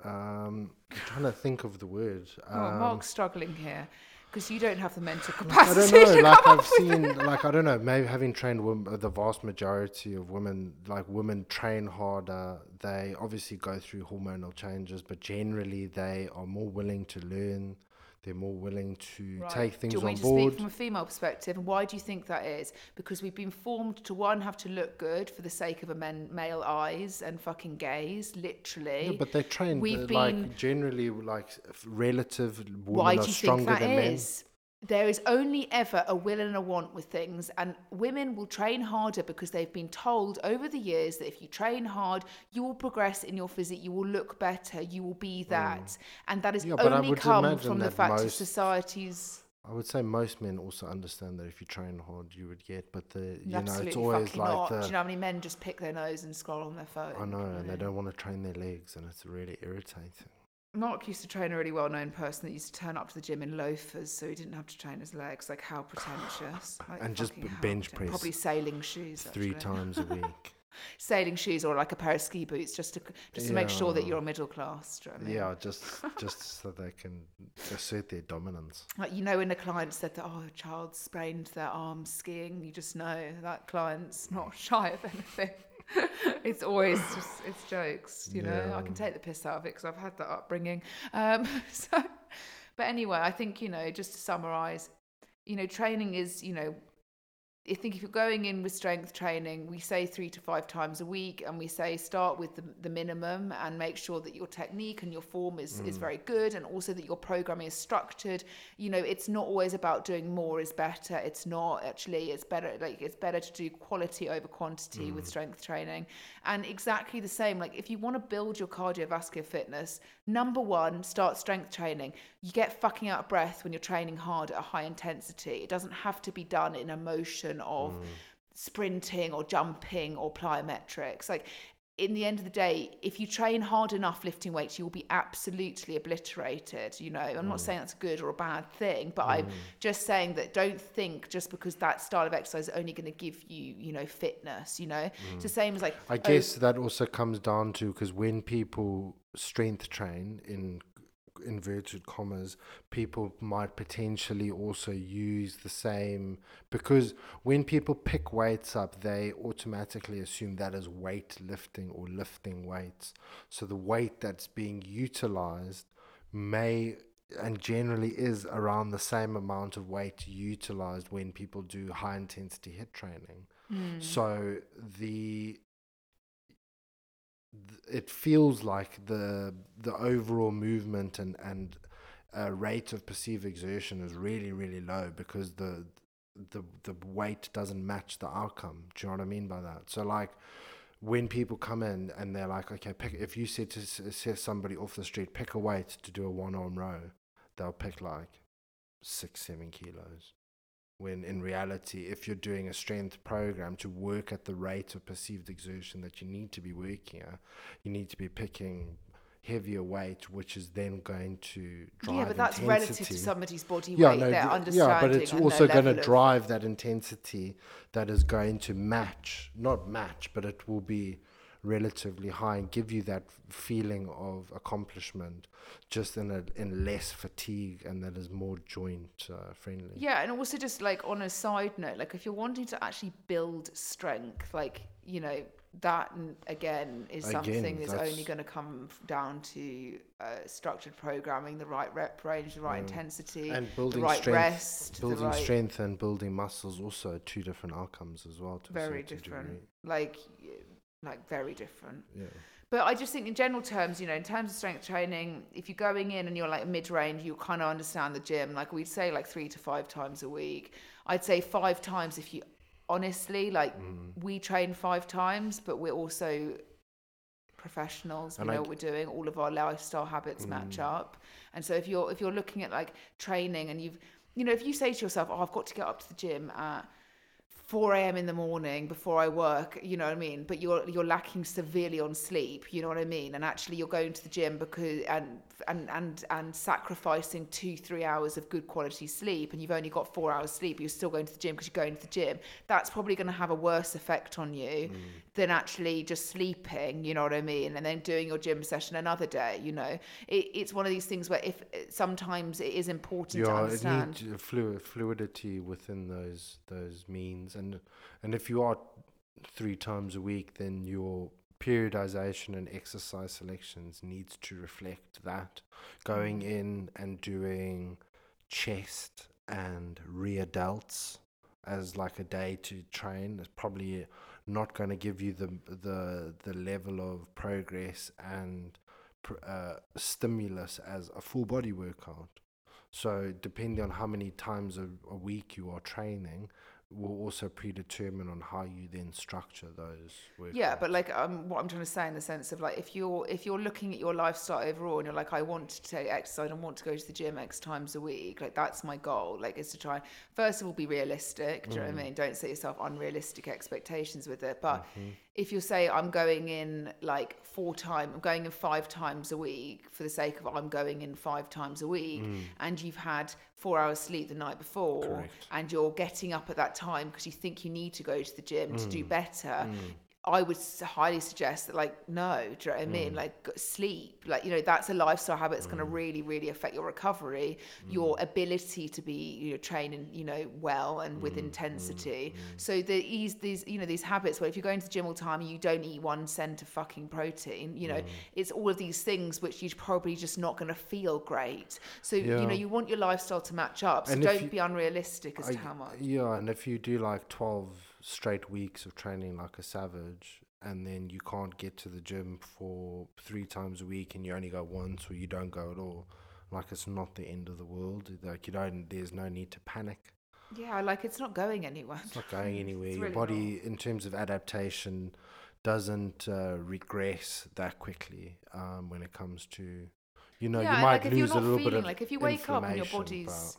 um I'm trying to think of the word oh, um, mark's struggling here because you don't have the mental capacity I don't <laughs> to know. Like I've seen, like I don't know. Maybe having trained women, the vast majority of women, like women, train harder. They obviously go through hormonal changes, but generally they are more willing to learn. They're more willing to Right. take things do you want on me to board. speak from a female perspective? And why do you think that is? Because we've been formed to one have to look good for the sake of a men, male eyes and fucking gaze, literally. Yeah, but they're trained. We've uh, like been- generally like relative women why are do you stronger think that than men. There is only ever a will and a want with things, and women will train harder because they've been told over the years that if you train hard, you will progress in your physique, you will look better, you will be that, and that has Mm. Yeah, only come from the fact of society's I would say most men also understand that if you train hard, you would get. But the you know it's always like not. the Do you know how many men just pick their nose and scroll on their phone? I know, and they don't want to train their legs, and it's really irritating. Mark used to train a really well-known person that used to turn up to the gym in loafers, so he didn't have to train his legs. Like how pretentious! <sighs> Like, And just b- bench press Probably sailing shoes. Three actually. <laughs> times a week. Sailing shoes or like a pair of ski boots, just to just to make sure that you're a middle class. You know I mean? yeah, just just <laughs> so they can assert their dominance. Like you know, when the client said that, oh, a child sprained their arm skiing, you just know that client's not <laughs> shy of anything. <laughs> it's always just it's jokes, you know. I can take the piss out of it because I've had that upbringing. Um, <laughs> so But anyway, I think, you know, just to summarize, you know, training is, you know, I think if you're going in with strength training, we say three to five times a week, and we say start with the, the minimum and make sure that your technique and your form is, mm. is very good, and also that your programming is structured. You know, it's not always about doing more is better. It's not actually. It's better like it's better to do quality over quantity mm. with strength training, and exactly the same. Like if you want to build your cardiovascular fitness, number one, start strength training. You get fucking out of breath when you're training hard at a high intensity. It doesn't have to be done in a motion of mm. sprinting or jumping or plyometrics. Like in the end of the day, if you train hard enough lifting weights, you will be absolutely obliterated. You know, I'm mm. not saying that's a good or a bad thing, but mm. I'm just saying that don't think just because that style of exercise is only going to give you, you know, fitness. You know, mm. it's the same as like. I guess oh, that also comes down to because when people strength train in inverted commas, people might potentially also use the same because when people pick weights up, they automatically assume that is weight lifting or lifting weights. So the weight that's being utilized may and generally is around the same amount of weight utilized when people do high intensity HIIT training. Mm. So the it feels like the the overall movement and and uh, rate of perceived exertion is really really low because the the the weight doesn't match the outcome. Do you know what I mean by that? So like when people come in and they're like, okay, pick if you said to set somebody off the street, pick a weight to do a one arm row, they'll pick like six seven kilos when in reality, if you're doing a strength program to work at the rate of perceived exertion that you need to be working at, you need to be picking heavier weight, which is then going to drive. Yeah, but that's intensity. relative to somebody's body yeah, weight, no, their understanding. Yeah, but it's also going to drive that intensity that is going to match, not match, but it will be relatively high and give you that feeling of accomplishment just in a in less fatigue and that is more joint uh, friendly yeah and also just like on a side note like if you're wanting to actually build strength like you know that again is again, something that's, that's only going to come down to uh, structured programming, the right rep range, the right intensity, and building the right strength, rest, building right strength and building muscles also two different outcomes as well. very different. Degree. Like like very different. Yeah. But I just think in general terms, you know, in terms of strength training, if you're going in and you're like mid range, you kind of understand the gym. Like we'd say like three to five times a week. I'd say five times if you honestly like mm. we train five times, but we're also professionals. We and know I, what we're doing. All of our lifestyle habits mm. match up. And so if you're if you're looking at like training and you've you know, if you say to yourself, Oh, I've got to get up to the gym at 4 a.m. in the morning before I work, you know what I mean? But you're you're lacking severely on sleep, you know what I mean? And actually you're going to the gym because and and and and sacrificing two, three hours of good quality sleep and you've only got four hours sleep, you're still going to the gym because you're going to the gym. That's probably gonna have a worse effect on you mm. than actually just sleeping, you know what I mean? And then doing your gym session another day, you know. It, it's one of these things where if sometimes it is important yeah, to understand. It needs fluid, fluidity within those those means and and if you are three times a week, then your periodization and exercise selections needs to reflect that. Going mm. in and doing chest and rear delts as like a day to train is probably not going to give you the the the level of progress and uh, stimulus as a full body workout. So depending on how many times a, a week you are training, will also predetermine on how you then structure those. Yeah, but like um, what I'm trying to say in the sense of like if you're if you're looking at your lifestyle overall and you're like I want to take exercise and want to go to the gym X times a week, like that's my goal. Like is to try first of all be realistic. Do you know what I mm. mean? Don't set yourself unrealistic expectations with it. But mm-hmm if you say I'm going in like four times, I'm going in five times a week for the sake of I'm going in five times a week, mm. and you've had four hours sleep the night before, Correct. and you're getting up at that time because you think you need to go to the gym mm. to do mm. better. Mm. I would highly suggest that, like, no, do you know what I mean? Mm. Like, sleep, like, you know, that's a lifestyle habit that's going to mm. really, really affect your recovery, your mm. ability to be, you know, training, you know, well and with intensity. So the these, these, you know, these habits where if you're going to the gym all the time and you don't eat one cent of fucking protein, you know, it's all of these things which you're probably just not going to feel great. So, you know, you want your lifestyle to match up. So And don't you- be unrealistic as to how much. Yeah, and if you do like 12 straight weeks of training like a savage, and then you can't get to the gym for three times a week and you only go once or you don't go at all, like it's not the end of the world. Like you don't, there's no need to panic. Yeah, like it's not going anywhere. It's <laughs> not going anywhere. Your really body, in terms of adaptation, doesn't uh, regress that quickly um, when it comes to, you know, yeah, you might like lose a little feeling bit of like if you wake up and your body's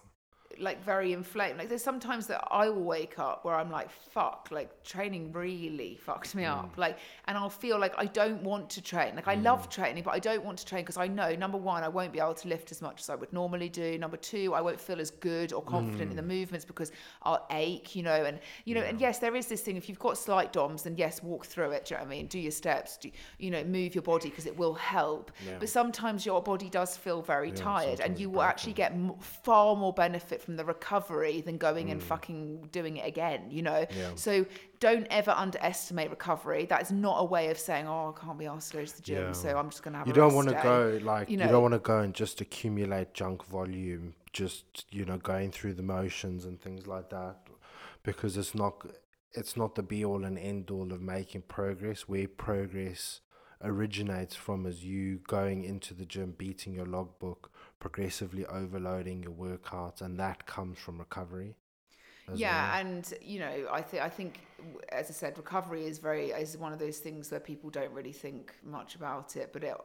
like very inflamed. Like there's sometimes that I will wake up where I'm like, fuck, like training really fucked me Mm. up. Like, and I'll feel like I don't want to train. Like I Mm. love training, but I don't want to train because I know number one, I won't be able to lift as much as I would normally do. Number two, I won't feel as good or confident in the Mm. movements because I'll ache, you know. And you know, and yes, there is this thing. If you've got slight DOMs, then yes, walk through it. Do you know what I mean? Do your steps. Do, you know, move your body because it will help. Yeah. But sometimes your body does feel very Yeah, tired, and you will actually get m- far more benefit from the recovery than going and fucking doing it again, you know? Mm. Yeah. So don't ever underestimate recovery. That is not a way of saying, oh, I can't be asked to go to the gym, Yeah. so I'm just going to have you don't want to go like you you, don't want to go and just accumulate junk volume just you know going through the motions and things like that because it's not it's not the be all and end all of making progress where progress originates from is you going into the gym beating your logbook progressively overloading your workouts and that comes from recovery yeah well. and you know i think i think as i said recovery is very is one of those things where people don't really think much about it but it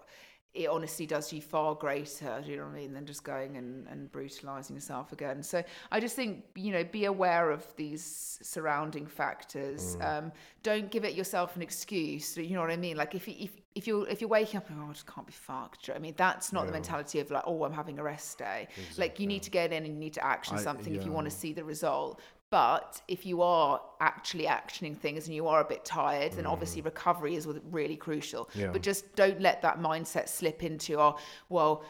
it honestly does you far greater do you know what i mean than just going and, and brutalizing yourself again. So i just think you know be aware of these surrounding factors. Um don't give it yourself an excuse you know what i mean? Like if you if if you're if you're waking up and oh, I just can't be fucked. you know I mean, that's not the mentality of like, oh, I'm having a rest day. Like you need to get in and you need to action I- something if you want to see the result. But if you are actually actioning things and you are a bit tired, then obviously recovery is really crucial. Mm. Yeah. But just don't let that mindset slip into, oh, well,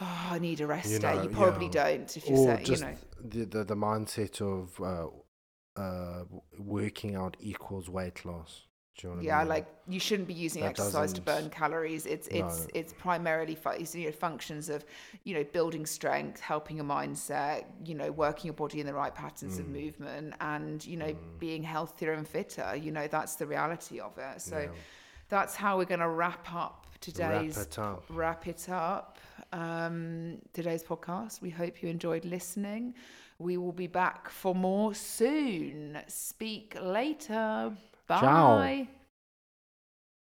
oh, I need a rest You day. You probably yeah. don't if you or say, just you know. the, the the mindset of uh, uh, working out equals weight loss. You know Yeah, I mean? like you shouldn't be using That exercise to doesn't- burn calories. It's it's No. it's primarily it's, you know, functions of you know building strength, helping your mindset, you know, working your body in the right patterns Mm. of movement, and you know being healthier and fitter. You know, that's the reality of it. So Yeah. that's how we're going to wrap up today's Wrap it up. wrap it up. Um, today's podcast. We hope you enjoyed listening. We will be back for more soon. Speak later. Bye. Ciao.